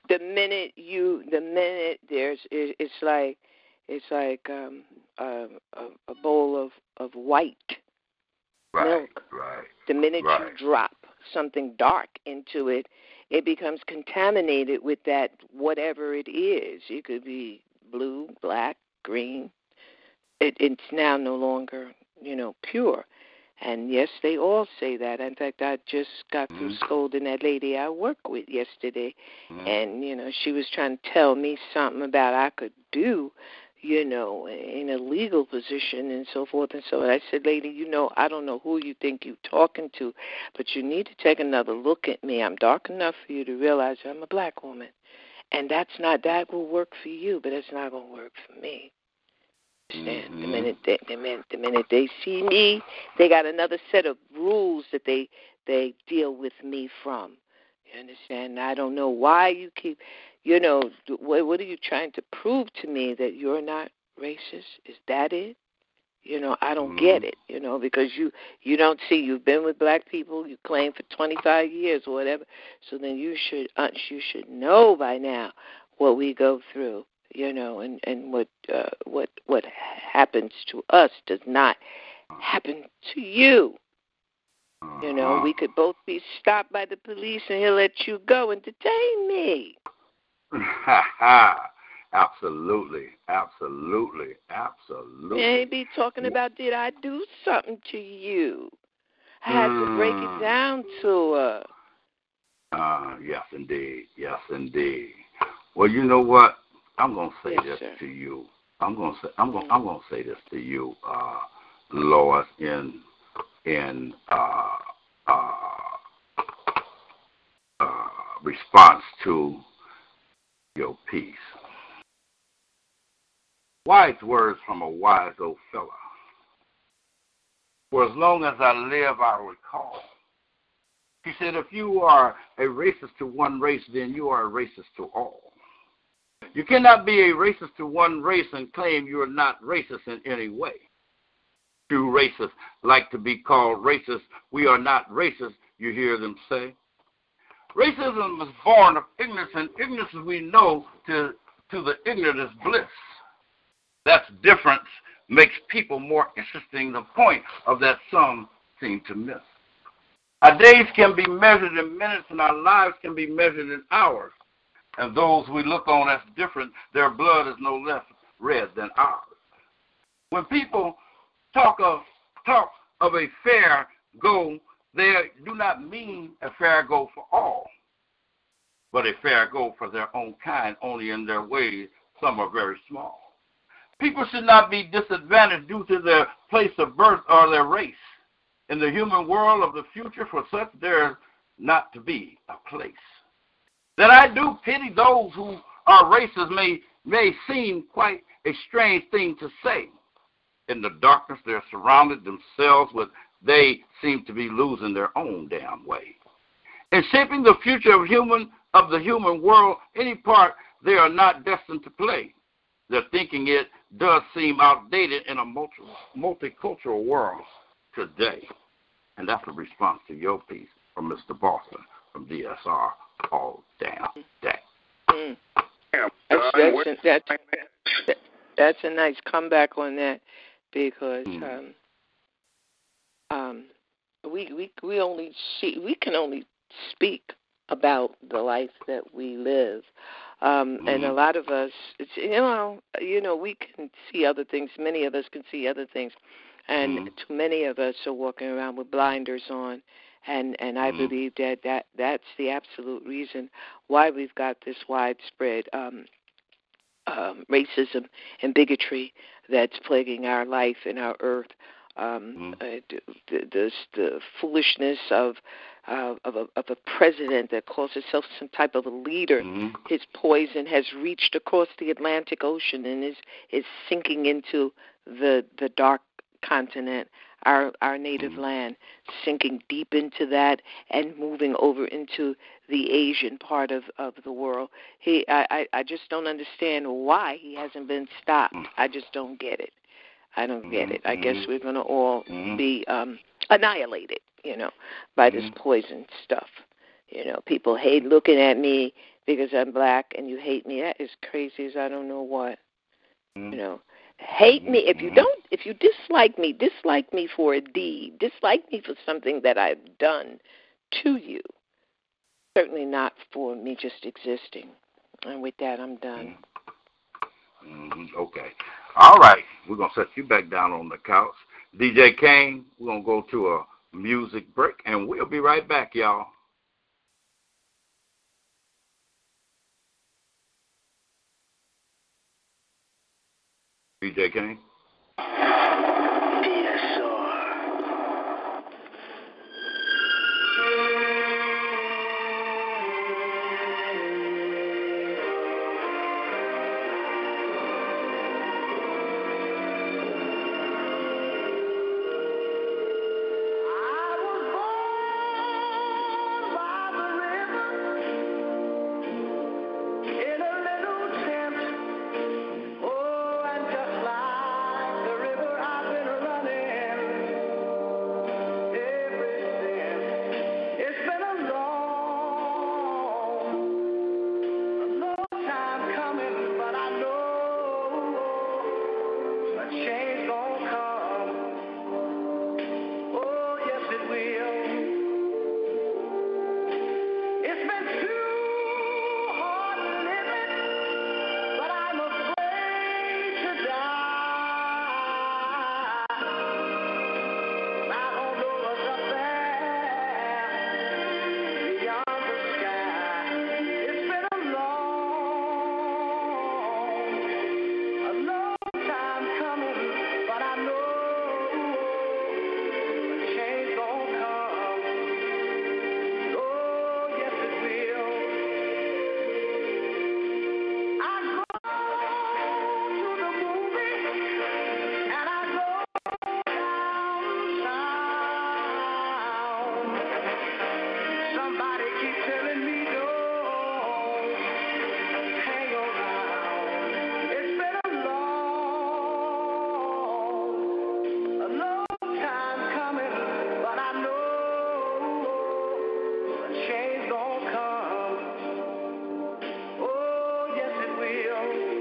the minute you, the minute there's, it, it's like, it's like um, a, a, a bowl of of white Right. milk. Right. The minute Right. you drop something dark into it, it becomes contaminated with that whatever it is. It could be blue, black, green. It, it's now no longer, you know, pure. And yes, they all say that. In fact, I just got through Mm-hmm. scolding that lady I work with yesterday, Mhm. and you know, she was trying to tell me something about I could do, you know, in a legal position and so forth and so on. I said, lady, you know, I don't know who you think you're talking to, but you need to take another look at me. I'm dark enough for you to realize I'm a black woman, and that's not that will work for you, but it's not going to work for me. Understand? The Mhm. minute they, the minute the minute they see me, they got another set of rules that they they deal with me from. You understand? I don't know why you keep, you know, what what are you trying to prove to me that you're not racist? Is that it? You know, I don't get it. You know, because you you don't see you've been with black people, you claim for 25 years or whatever. So then you should you should know by now what we go through. You know, and and what uh, what what happens to us does not happen to you. You know, we could both be stopped by the police and he'll let you go and detain me. absolutely, absolutely, absolutely. Maybe talking about did I do something to you? I had to break Mm. it down to her. Uh, yes, indeed. Yes, indeed. Well, you know what? I'm gonna say Yes, this sir. to you. I'm gonna say I'm gonna I'm gonna say this to you, uh, Lois, in in uh, uh, uh, response to your piece. Wise words from a wise old fella. For as long as I live, I recall. He said, if you are a racist to one race, then you are a racist to all. You cannot be a racist to one race and claim you are not racist in any way. Few racists like to be called racist. We are not racist, you hear them say. Racism is born of ignorance, and ignorance, we know, to, to the ignorant is bliss. That difference makes people more interesting, the point of that some seem to miss. Our days can be measured in minutes, and our lives can be measured in hours. And those we look on as different, their blood is no less red than ours. When people talk of talk of a fair go, they do not mean a fair go for all, but a fair go for their own kind, only in their ways. Some are very small. People should not be disadvantaged due to their place of birth or their race. In the human world of the future, for such there is not to be a place. That I do pity those who are racist may may seem quite a strange thing to say. In the darkness they're surrounded themselves with they seem to be losing their own damn way. In shaping the future of human of the human world, any part they are not destined to play. Their thinking it does seem outdated in a multi, multicultural world today. And that's a response to your piece from Mr. Boston from DSR all damn day. Mm. That's, that's, a, that's, that's a nice comeback on that because Mm. um, um, we we we only see we can only speak about the life that we live. Um, and a Mhm. lot of us, it's, you know, you know, we can see other things. Many of us can see other things, and Mhm. too many of us are walking around with blinders on, and and I Mhm. believe that that that's the absolute reason why we've got this widespread um, um, racism and bigotry that's plaguing our life and our earth. Um, uh, the, the, the foolishness of uh, of, a, of a president that calls himself some type of a leader. His poison has reached across the Atlantic Ocean and is is sinking into the the dark continent, our our native land, sinking deep into that and moving over into the Asian part of of the world. He I I, I just don't understand why he hasn't been stopped. I just don't get it. I don't get it. I guess mm-hmm. we're going to all mm-hmm. be um annihilated, you know, by this mm-hmm. poison stuff. You know, people hate looking at me because I'm black and you hate me. That is crazy as I don't know what. You know, hate me if you don't if you dislike me, dislike me for a deed, dislike me for something that I've done to you. Certainly not for me just existing. And with that, I'm done. hmm Okay. All right. We're going to set you back down on the couch. DJ Kane, we're going to go to a music break, and we'll be right back, y'all. DJ Kane? Yes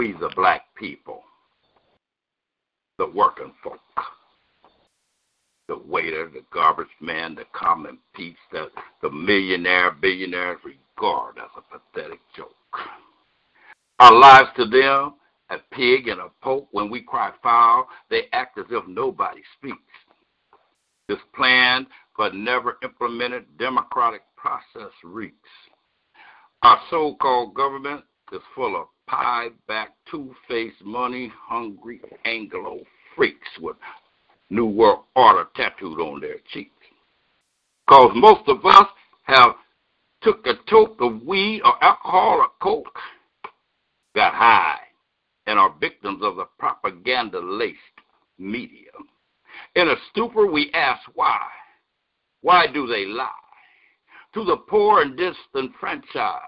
We the black people, the working folk, the waiter, the garbage man, the common peeps, the, the millionaire, billionaires regard as a pathetic joke. Our lives to them, a pig and a pope, when we cry foul, they act as if nobody speaks. This planned but never implemented democratic process reeks. Our so called government is full of pie two faced, money hungry Anglo freaks with New World Order tattooed on their cheeks. Because most of us have took a toke of weed or alcohol or coke, got high, and are victims of the propaganda laced media. In a stupor, we ask why. Why do they lie? To the poor and disenfranchised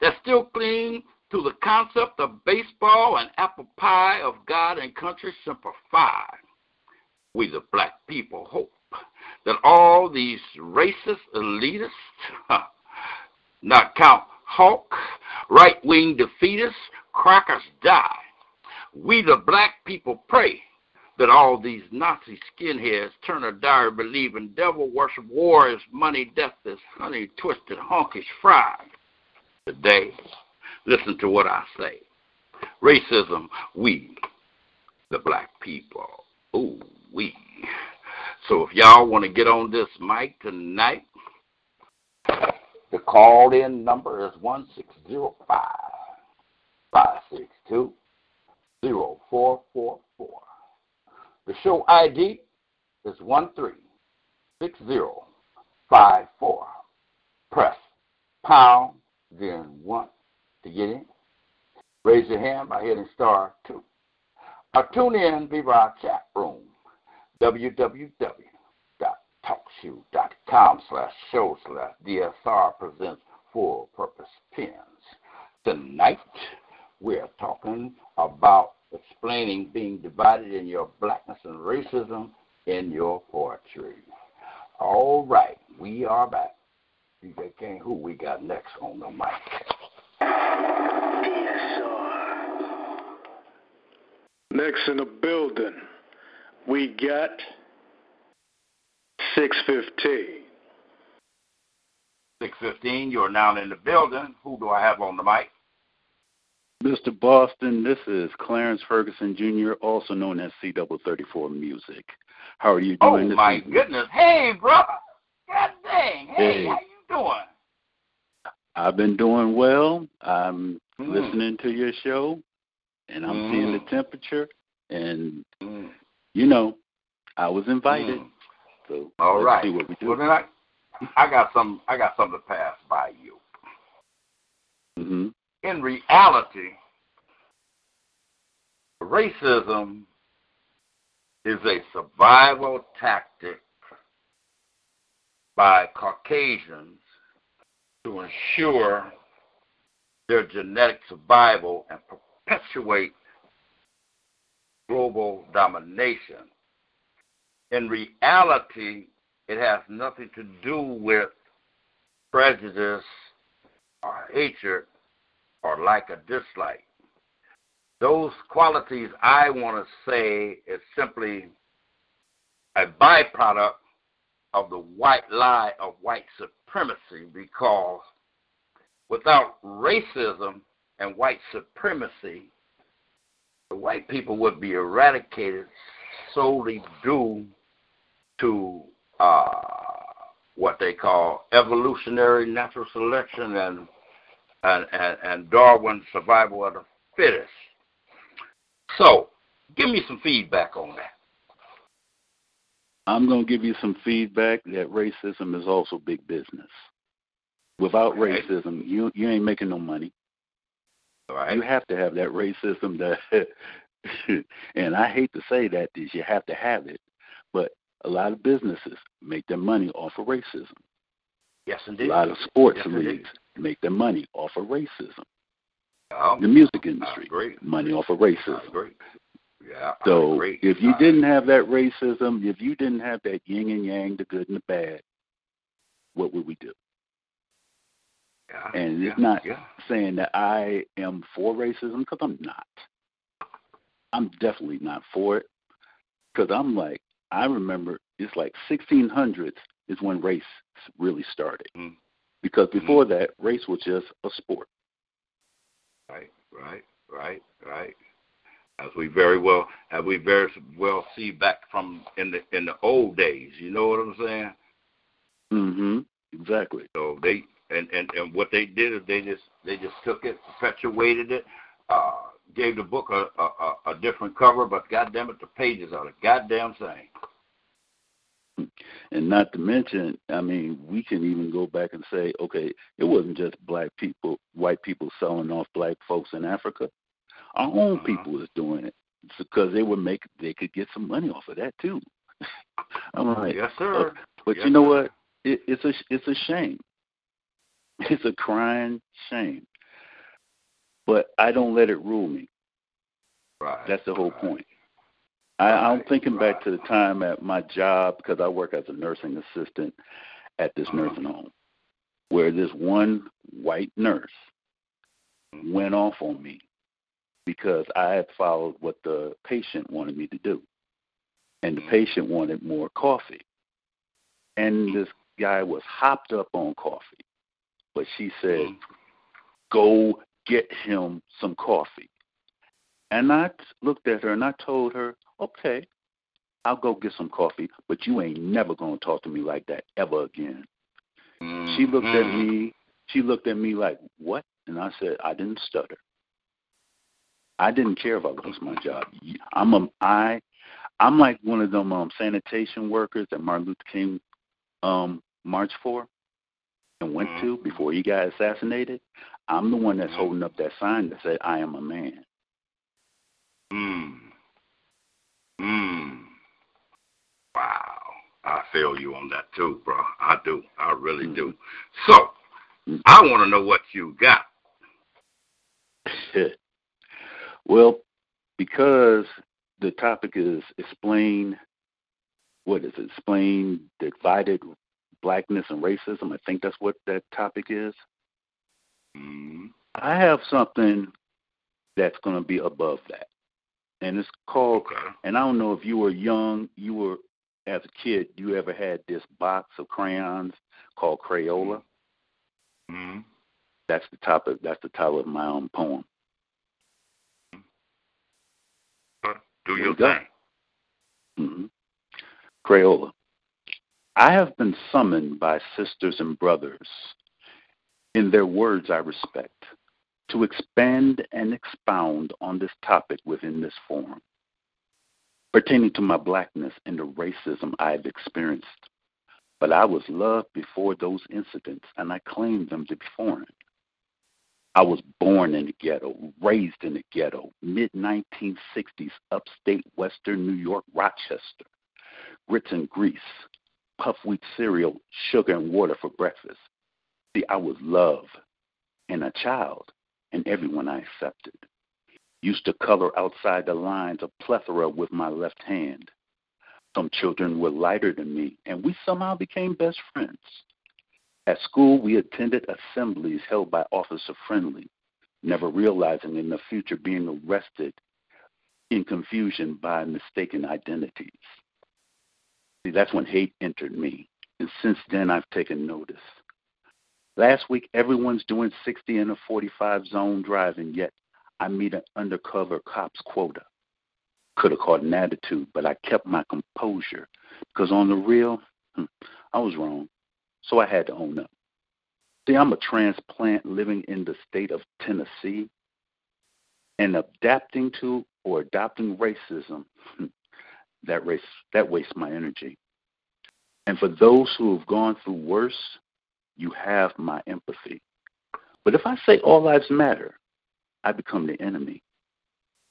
that still cling to the concept of baseball and apple pie of God and country simplified. We, the black people, hope that all these racist elitists, not count Hawk, right wing defeatists, crackers die. We, the black people, pray that all these Nazi skinheads turn a dire believing devil worship warriors, money, death is honey, twisted, honkish, fried. Today, listen to what I say. Racism, we, the black people. Ooh, we. So if y'all want to get on this mic tonight, the call in number is 1605 562 0444. The show ID is 136054. Press pound, then 1 get in. Raise your hand by hitting star 2. Or tune in via our chat room, www.talkshoe.com slash show slash DSR presents Phull Purpoze Pens. Tonight, we're talking about explaining being divided in your blackness and racism in your poetry. All right, we are back. DJ King, who we got next on the mic? Next in the building, we got 615. 615, you are now in the building. Who do I have on the mic? Mr. Boston, this is Clarence Ferguson Jr., also known as CW34 Music. How are you Oh, doing this Oh my evening? goodness. Hey, brother. God dang. Hey, Hey. how you doing? I've been doing well. I'm Mm. listening to your show, and I'm seeing the Mm. temperature. And Mm. you know, I was invited, Mm. so All right. see what we do. Well, then I, I got some. I got something to pass by you. hmm In reality, racism is a survival tactic by Caucasians to ensure their genetic survival and perpetuate global domination. In reality, it has nothing to do with prejudice or hatred or like or dislike. Those qualities I want to say is simply a byproduct of the white lie of white supremacy because without racism and white supremacy, the white people would be eradicated solely due to uh, what they call evolutionary natural selection and and, and, and Darwin's survival of the fittest. So, give me some feedback on that. I'm going to give you some feedback that racism is also big business. Without Right. racism, you you ain't making no money. Right. You have to have that racism that and I hate to say that is you have to have it, but a lot of businesses make their money off of racism. yes, indeed. A lot of sports Yes, indeed. leagues make their money off of racism. Yeah, The music industry, agree. money off of racism. agree. Yeah, So agree. if you I- didn't have that racism, if you didn't have that yin and yang, the good and the bad, what would we do? Yeah, And yeah, it's not yeah. saying that I am for racism because I'm not. I'm definitely not for it because I'm like I remember it's like 1600s is when race really started Mm. because before that race was just a sport. Right. right, right, right. As we very well, as we very well see back from in the in the old days. You know what I'm saying? Mhm. Exactly. So they and, and and what they did is they just they just took it, perpetuated it, uh, gave the book a, a a different cover, but goddamn it, the pages are the goddamn same. And not to mention, I mean, we can even go back and say, okay, it wasn't just black people, white people selling off black folks in Africa. Our own uh-huh. people was doing it because they would make they could get some money off of that too. I'm like, yes, sir. Uh, but yes, you know sir. what? It, it's a it's a shame. It's a crying shame. But I don't let it rule me. Right. That's the whole right. point. I, I'm thinking right. back to the time at my job because I work as a nursing assistant at this Uh-huh. nursing home, where this one white nurse mm-hmm. went off on me because I had followed what the patient wanted me to do, and the mm-hmm. patient wanted more coffee, and mm-hmm. this guy was hopped up on coffee, but she said, "Go get him some coffee." And I looked at her and I told her, okay, I'll go get some coffee, but you ain't never going to talk to me like that ever again. She looked at me. She looked at me like, what? And I said, I didn't stutter. I didn't care if I lost my job. I'm a, I, I'm like one of them um, sanitation workers that Martin Luther King um, marched for and went to before he got assassinated. I'm the one that's holding up that sign that said, I am a man. Mm. Mm. Wow. I feel you on that too, bro. I do. I really do. So, I want to know what you got. well, because the topic is explain what is it? Explain divided blackness and racism. I think that's what that topic is. Mm. I have something that's going to be above that, and it's called. Okay. And I don't know if you were young, you were as a kid, you ever had this box of crayons called Crayola? Mm. That's the topic. That's the title of my own poem. Do Here your thing. hmm Crayola. I have been summoned by sisters and brothers, in their words I respect, to expand and expound on this topic within this forum, pertaining to my blackness and the racism I have experienced. But I was loved before those incidents, and I claim them to be foreign. I was born in the ghetto, raised in the ghetto, mid 1960s, upstate Western New York, Rochester. Grits and grease, puff wheat cereal, sugar and water for breakfast. See, I was love and a child, and everyone I accepted. Used to color outside the lines a plethora with my left hand. Some children were lighter than me, and we somehow became best friends. At school, we attended assemblies held by Officer Friendly, never realizing in the future being arrested in confusion by mistaken identities. See, that's when hate entered me, and since then I've taken notice. Last week, everyone's doing 60 in a 45 zone driving, yet I meet an undercover cop's quota. Could have caught an attitude, but I kept my composure because on the real, hmm, I was wrong. So I had to own up. See, I'm a transplant living in the state of Tennessee, and adapting to or adopting racism, hmm, that race that wastes my energy. And for those who have gone through worse, you have my empathy. But if I say all lives matter, I become the enemy.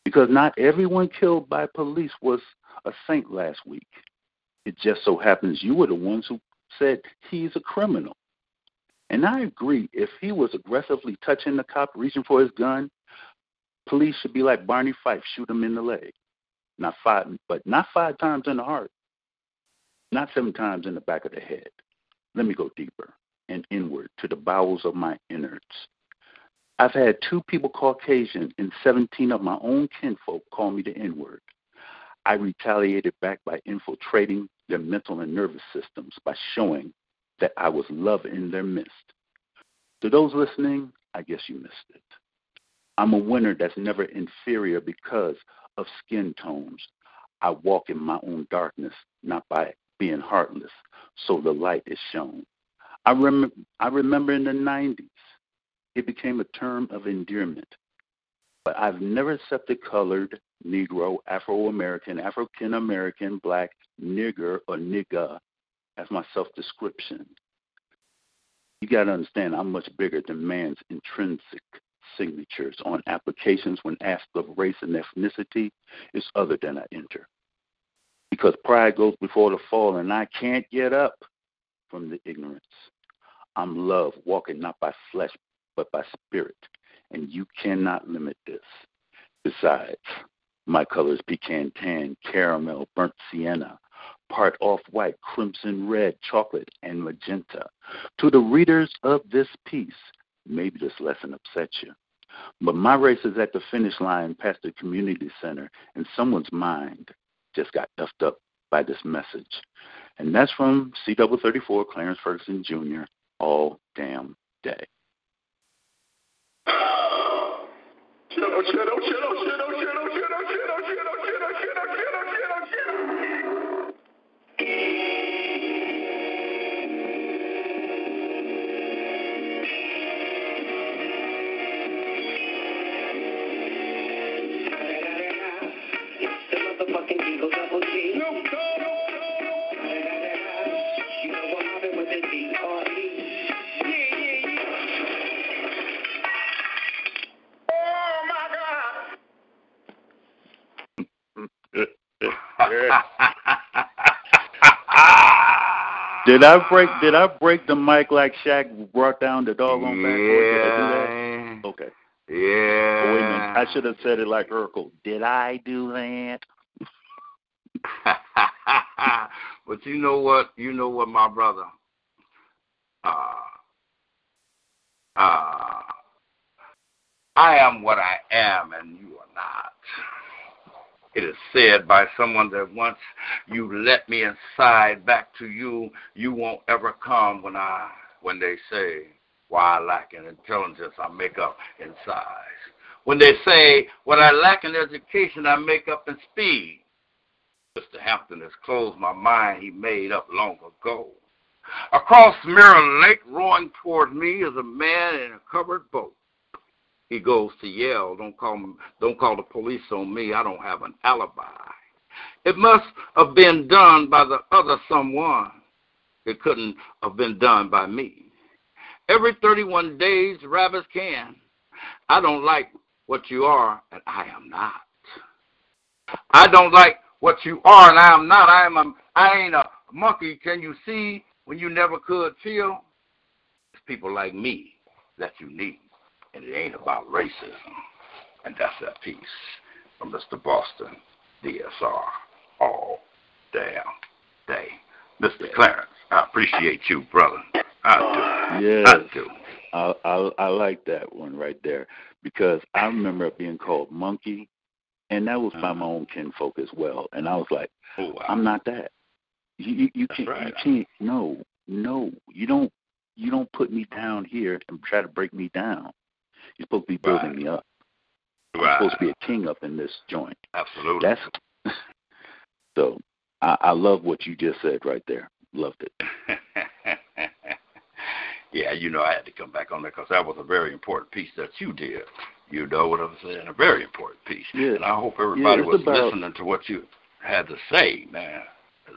Because not everyone killed by police was a saint last week. It just so happens you were the ones who said he's a criminal. And I agree, if he was aggressively touching the cop, reaching for his gun, police should be like Barney Fife, shoot him in the leg. Not five, but not five times in the heart, not seven times in the back of the head. Let me go deeper and inward to the bowels of my innards. I've had two people Caucasian and 17 of my own kinfolk call me the N word. I retaliated back by infiltrating their mental and nervous systems by showing that I was love in their midst. To those listening, I guess you missed it. I'm a winner that's never inferior because of skin tones. I walk in my own darkness, not by being heartless, so the light is shown. I, rem- I remember in the 90s, it became a term of endearment. But I've never accepted colored, Negro, Afro American, African American, black, nigger, or nigga as my self description. You got to understand, I'm much bigger than man's intrinsic signatures on applications when asked of race and ethnicity. is other than I enter. Because pride goes before the fall, and I can't get up from the ignorance. I'm love, walking not by flesh, but by spirit, and you cannot limit this. Besides, my colors pecan tan, caramel, burnt sienna, part off white, crimson red, chocolate, and magenta. To the readers of this piece, maybe this lesson upsets you. But my race is at the finish line past the community center, and someone's mind just got duffed up by this message. And that's from CW34 Clarence Ferguson Jr. all damn day. Did I break? Did I break the mic like Shaq brought down the doggone yeah. backboard? Did I do that? Okay. Yeah. Oh, wait a minute. I should have said it like Urkel. Did I do that? but you know what? You know what, my brother. Uh, uh, I am what I am, and you are not. It is said by someone that once you let me inside back to you, you won't ever come when I when they say why I lack in intelligence I make up in size. When they say what I lack in education I make up in speed. Mr. Hampton has closed my mind he made up long ago. Across Mirror Lake, rowing toward me, is a man in a covered boat he goes to yell, Don't call don't call the police on me. I don't have an alibi. It must have been done by the other someone. It couldn't have been done by me. Every 31 days, rabbits can. I don't like what you are, and I am not. I don't like what you are, and I am not. I am a, I ain't a monkey. Can you see when you never could feel? It's people like me that you need and it ain't about racism. And that's that piece from Mr. Boston, DSR, all damn day. Mr. Clarence, I appreciate you, brother. I do. Yes. I do. I, I, I like that one right there because I remember being called monkey, and that was by my uh-huh. own kinfolk as well. And I was like, oh, wow. I'm not that. You you, you can't right. you can't no no you don't you don't put me down here and try to break me down. You're supposed to be building right. me up. Right. I'm supposed to be a king up in this joint. Absolutely. That's so. I, I love what you just said right there. Loved it. yeah, you know, I had to come back on that because that was a very important piece that you did. You know what I'm saying? A very important piece. Yeah. And I hope everybody yeah, was about, listening to what you had to say, man.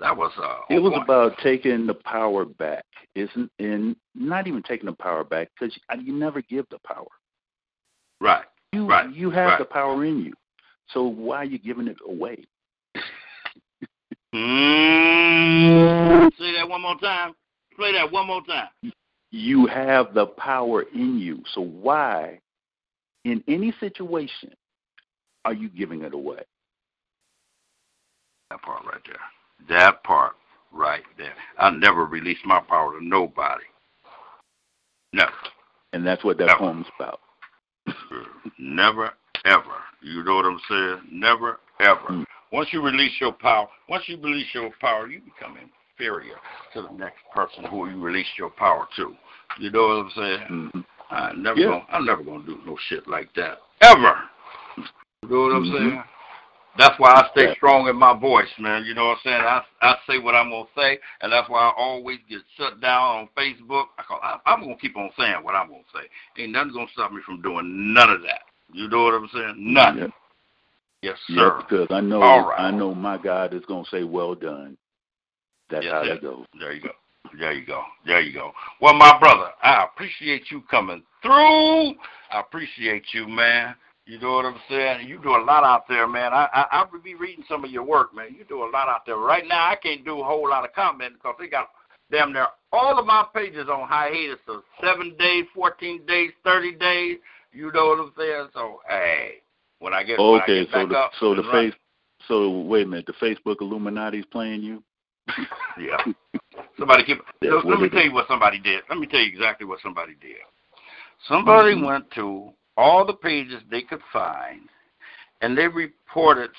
That was uh, it was point. about taking the power back, isn't? And not even taking the power back because you never give the power. Right. You right. you have right. the power in you. So why are you giving it away? mm, say that one more time. Play that one more time. You have the power in you. So why, in any situation, are you giving it away? That part right there. That part right there. I never release my power to nobody. No. And that's what that Never. poem's about. Never, ever. You know what I'm saying? Never, ever. Mm. Once you release your power, once you release your power, you become inferior to the next person who you release your power to. You know what I'm saying? Mm-hmm. I never Yeah. gonna, I'm never gonna do no shit like that. ever. You know what I'm Mhm. saying? That's why I stay strong in my voice, man. You know what I'm saying? I I say what I'm gonna say, and that's why I always get shut down on Facebook. I call, I, I'm gonna keep on saying what I'm gonna say. Ain't nothing gonna stop me from doing none of that. You know what I'm saying? Nothing. Yep. Yes, sir. because I know All right. I know my God is gonna say, "Well done." That's Yes, how yes. that goes. There you go. There you go. There you go. Well, my brother, I appreciate you coming through. I appreciate you, man. You know what I'm saying? You do a lot out there, man. I I I be reading some of your work, man. You do a lot out there. Right now, I can't do a whole lot of commenting because they got damn near all of my pages on hiatus of seven days, fourteen days, thirty days. You know what I'm saying? So, hey, when I get when I Okay, get so back the up, so the face so wait a minute, the Facebook Illuminati's playing you. Yeah. Somebody keep. That's let, let me tell you what somebody did. Let me tell you exactly what somebody did. Somebody Mhm. went to all the pages they could find, and they reported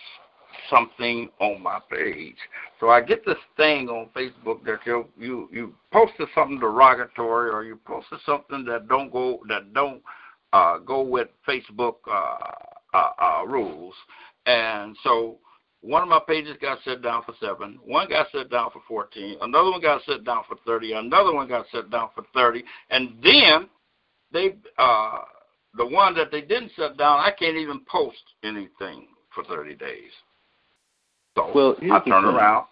something on my page. So I get this thing on Facebook that you you you posted something derogatory or you posted something that don't go that don't uh, go with Facebook uh, uh, uh, rules, and so one of my pages got set down for seven. One got set down for fourteen. Another one got set down for thirty. Another one got set down for thirty. And then they, uh, the one that they didn't shut down, I can't even post anything for thirty days. So Well, I turn around.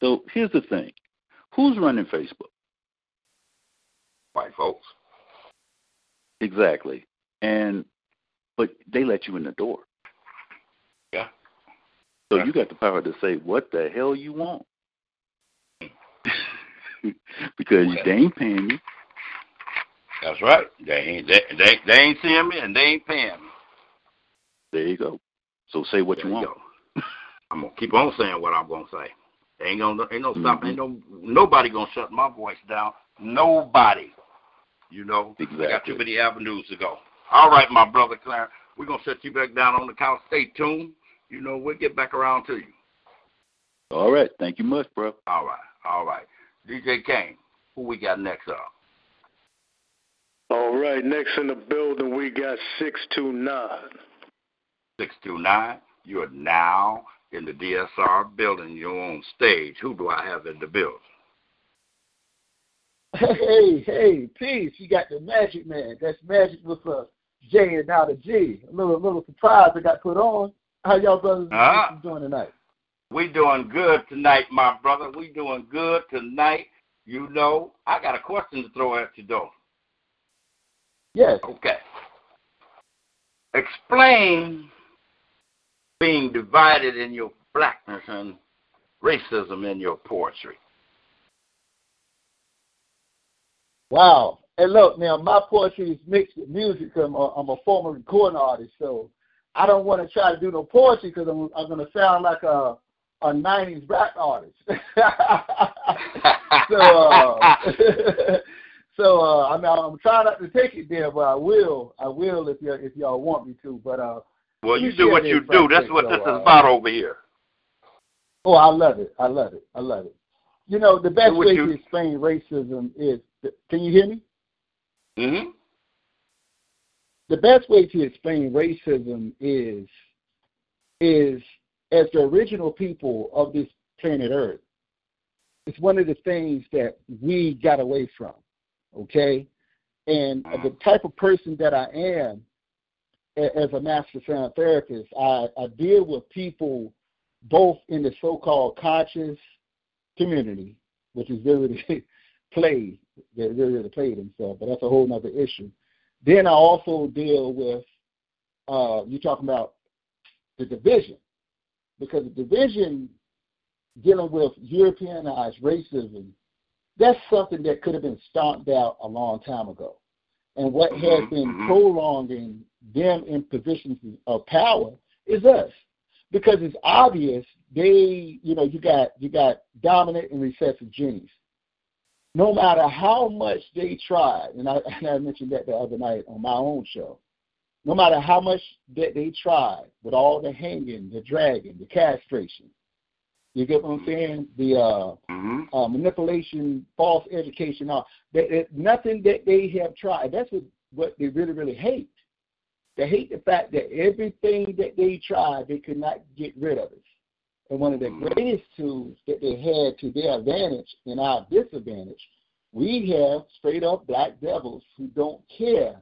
So here's the thing: who's running Facebook? White folks. Exactly, and but they let you in the door. Yeah. So you got the power to say what the hell you want. because they ain't paying you. That's right. They ain't they, they they ain't seeing me and they ain't paying me. There you go. So say what There you want. go. I'm gonna keep on saying what I'm gonna say. Ain't gonna ain't no stop. Mhm. Ain't no nobody gonna shut my voice down. Nobody. You know, I got too many avenues to go. All right, my brother Clarence, we're gonna set you back down on the couch. Stay tuned. You know, we'll get back around to you. All right. Thank you much, bro. All right, all right. DJ Kane, who we got next up? All right, next in the building we got 629. Six two nine. You are now in the DSR building. You're on stage. Who do I have in the building? Hey, hey, peace. You got the Magic Man. That's Magic with a J and not a G. A little little surprise I got put on. How y'all brothers Uh-huh. doing tonight? We doing good tonight, my brother. We doing good tonight. You know, I got a question to throw at you though. Yes. Okay. Explain being divided in your blackness and racism in your poetry. Wow. And look, now my poetry is mixed with music. I'm a, I'm a former recording artist, so I don't want to try to do no poetry because I'm, I'm going to sound like a a '90s rap artist. so, uh, so uh, I mean, I'm trying not to take it there, but I will. I will if you if y'all want me to. But uh, Well, you do what you do. That's what so, this is uh, about over here. Oh, I love it. I love it. I love it. You know, the best way you- to explain racism is. Can you hear me? hmm the best way to explain racism is is as the original people of this planet Earth. It's one of the things that we got away from. Okay, and the type of person that I am as a master sound therapist, I, I deal with people both in the so-called conscious community, which is really play, they really, play themselves, but that's a whole other issue. Then I also deal with uh, you talking about the division, because the division dealing with Europeanized racism, that's something that could have been stomped out a long time ago. And what has mm-hmm. been mm-hmm. prolonging them in positions of power is us, because it's obvious they, you know, you got you got dominant and recessive genes. No matter how much they tried, and I, and I mentioned that the other night on my own show, no matter how much that they tried with all the hanging, the dragging, the castration, you get what I'm saying? The uh, uh, manipulation, false education, all that, that nothing that they have tried. That's what, what they really, really hate. They hate the fact that everything that they tried, they could not get rid of it. And one of the greatest tools that they had to their advantage and our disadvantage, we have straight up black devils who don't care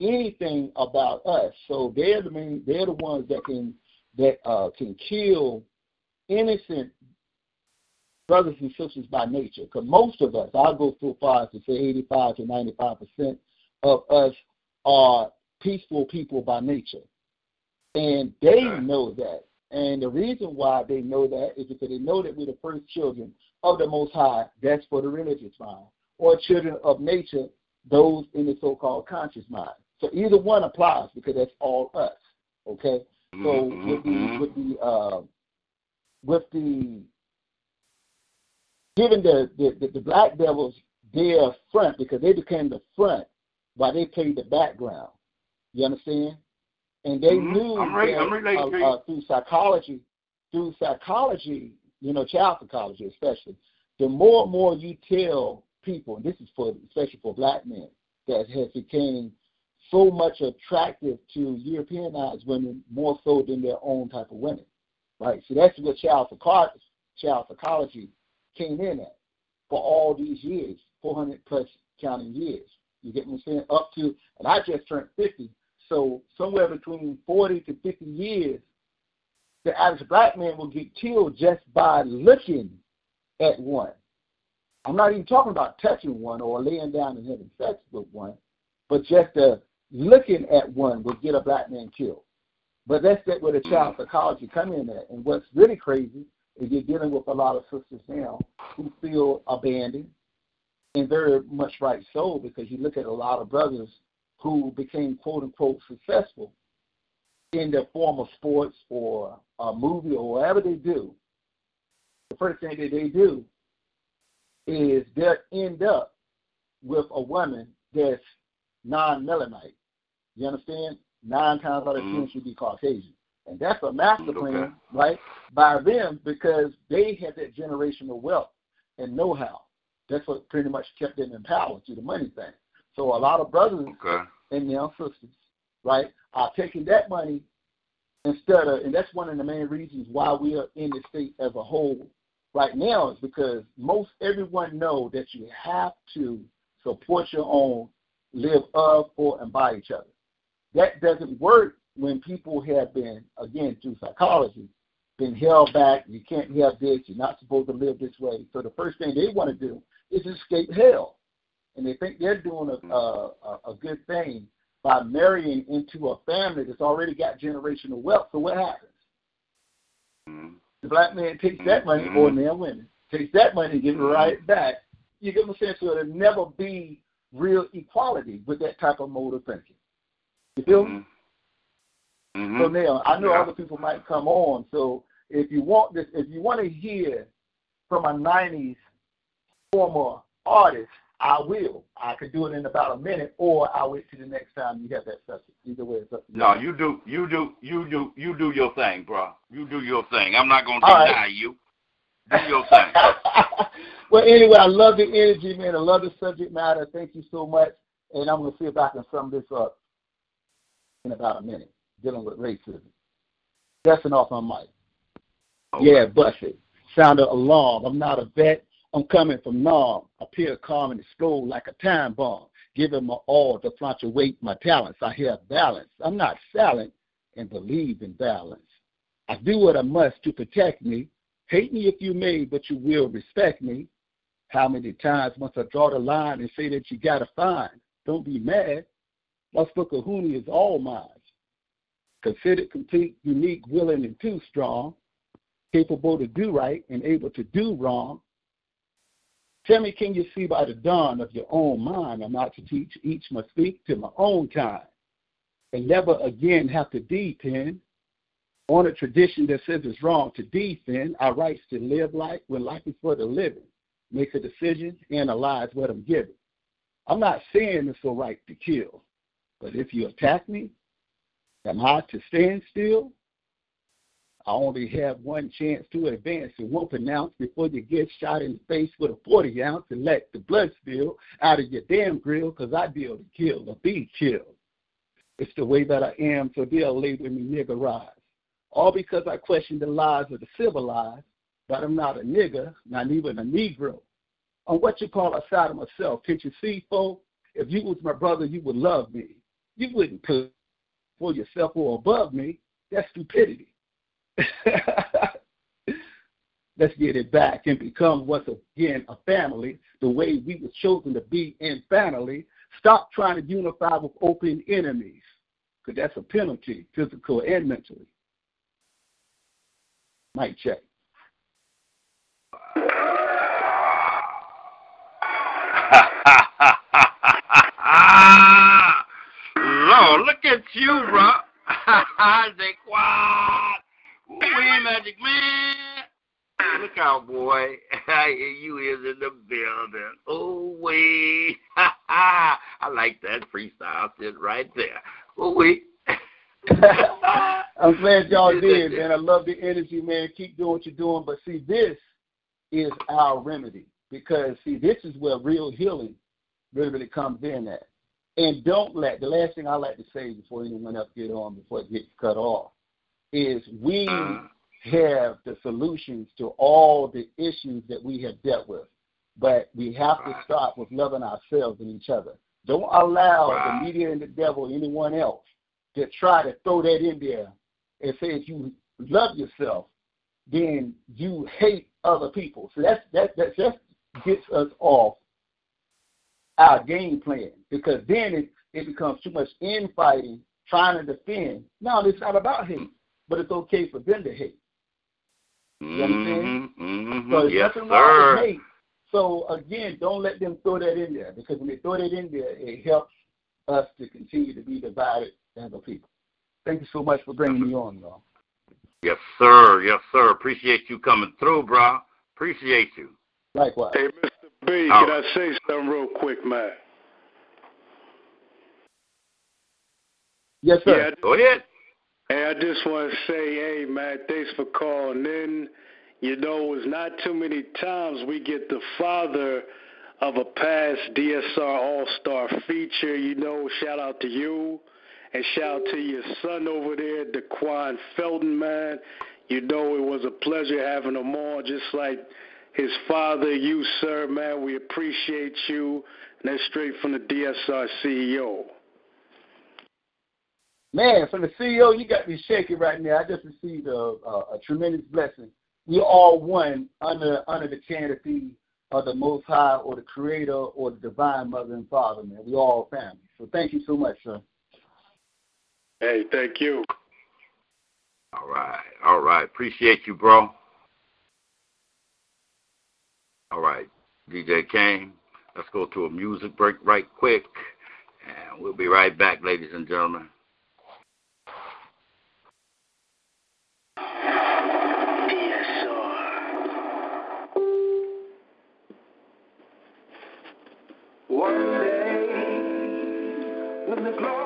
anything about us. So they're the main, they're the ones that can that uh, can kill innocent brothers and sisters by nature. Because most of us, I'll go so far as to say 85 to 95 percent of us are peaceful people by nature, and they know that. And the reason why they know that is because they know that we're the first children of the Most High. That's for the religious mind, or children of nature, those in the so-called conscious mind. So either one applies because that's all us. Okay. So Mm-hmm. with the with the uh, with the giving the, the, the, black devils their front because they became the front while they played the background. You understand? And they Mhm. knew I'm re- that, I'm relating uh, uh, through psychology, through psychology, you know, child psychology especially, the more and more you tell people, and this is for especially for black men, that has became so much attractive to Europeanized women more so than their own type of women. Right? So that's what child psychology, child psychology came in at for all these years, 400 plus counting years. You get what I'm saying? Up to, and I just turned 50, so somewhere between 40 to 50 years, the average black man will get killed just by looking at one. I'm not even talking about touching one or laying down and having sex with one, but just the looking at one will get a black man killed. But that's that where the child mm-hmm. psychology come in at. And what's really crazy is you're dealing with a lot of sisters now who feel abandoned, and very much right so because you look at a lot of brothers who became quote unquote successful in their form of sports or a movie or whatever they do. The first thing that they do is they'll end up with a woman that's non-melanite. You understand? Nine times out of ten, Mhm. she'll be Caucasian, and that's a master Okay. plan, right? By them because they had that generational wealth and know-how. That's what pretty much kept them in power through the money thing. So a lot of brothers Okay. and young sisters, right, are taking that money instead of, and that's one of the main reasons why we are in the state as a whole right now is because most everyone know that you have to support your own, live of, for, and by each other. That doesn't work when people have been, again, through psychology, been held back. You can't have this. You're not supposed to live this way. So the first thing they want to do is escape hell, and they think they're doing a mm-hmm. a, a- a good thing by marrying into a family that's already got generational wealth. So what happens? Mm-hmm. The black man takes that money, mm-hmm. or male women takes that money and gives it right back. You get what I'm saying? So there'll never be real equality with that type of mode of thinking. You feel me? Mhm. So now I know Yeah. other people might come on. So if you want this, if you want to hear from a '90s former artist, I will. I could do it in about a minute, or I'll wait till the next time you have that subject. Either way, it's up to you. No, you do, you do, you do, you do your thing, bro. You do your thing. I'm not gonna All right. deny you. Do your thing. well, anyway, I love the energy, man. I love the subject matter. Thank you so much. And I'm going to see if I can sum this up in about a minute, dealing with racism. Dusting off my mic. Oh. Yeah, bust it. Sound of alarm. I'm not a vet. I'm coming from Nam. Appear calm in the school like a time bomb. Giving my all to fluctuate my talents. I have balance. I'm not silent and believe in balance. I do what I must to protect me. Hate me if you may, but you will respect me. How many times must I draw the line and say that you gotta find? Don't be mad. My Kahuni is all mine. Considered complete, unique, willing, and too strong. Capable to do right and able to do wrong. Tell me, can you see by the dawn of your own mind? I'm not to teach, each must speak to my own kind, And never again have to depend on a tradition that says it's wrong to defend our rights to live life when life is for the living. Make a decision, analyze what I'm giving. I'm not saying it's all right to kill, but if you attack me, am I to stand still? I only have one chance to advance and won't pronounce before you get shot in the face with a 40 ounce and let the blood spill out of your damn grill because I deal to kill or be killed. It's the way that I am, so they'll label me nigger rise. All because I question the lies of the civilized, but I'm not a nigger, not even a Negro. On what you call a side of myself, can't you see, folks? If you was my brother, you would love me. You wouldn't put for yourself or above me. That's stupidity. Let's get it back and become once again a family, the way we were chosen to be in family. Stop trying to unify with open enemies, because that's a penalty, physical and mentally. Mic check. Look at you, bro. Say, what? We magic man. Look out, boy. you is in the building. Oh, wait. I like that freestyle shit right there. Oh, wait. I'm glad y'all did, man. I love the energy, man. Keep doing what you're doing. But see, this is our remedy because, see, this is where real healing really, really comes in at. And don't let, the last thing I like to say before anyone else get on, before it gets cut off, is we mm. have the solutions to all the issues that we have dealt with. But we have to start with loving ourselves and each other. Don't allow the media and the devil, anyone else, to try to throw that in there and say if you love yourself, then you hate other people. So that's that that just gets us off our game plan because then it, it becomes too much infighting, trying to defend. No, it's not about hate, but it's okay for them to hate. You understand? Mm-hmm, So there's yes, nothing wrong with hate. So again, don't let them throw that in there because when they throw that in there, it helps us to continue to be divided as a people. Thank you so much for bringing me on, y'all. Yes, sir. Yes, sir. Appreciate you coming through, bro. Appreciate you. Likewise. Hey, Mr. B, Oh. can I say something real quick, man? Yes, sir. Go ahead. Hey, I just want to say, hey, man, thanks for calling in. You know, it's not too many times we get the father of a past DSR All Star feature. You know, shout out to you. And shout out to your son over there, Daquan Felton, man. You know, it was a pleasure having him on, just like his father, you, sir, man. We appreciate you. And that's straight from the DSR CEO. Man, from the CEO, you got me shaking right now. I just received a, a, a tremendous blessing. We all one under under the canopy of the Most High or the Creator or the Divine Mother and Father, man. We all family. So thank you so much, sir. Hey, thank you. All right. All right. Appreciate you, bro. All right. DJ Kane, let's go to a music break right quick. And we'll be right back, ladies and gentlemen. One day, when the glory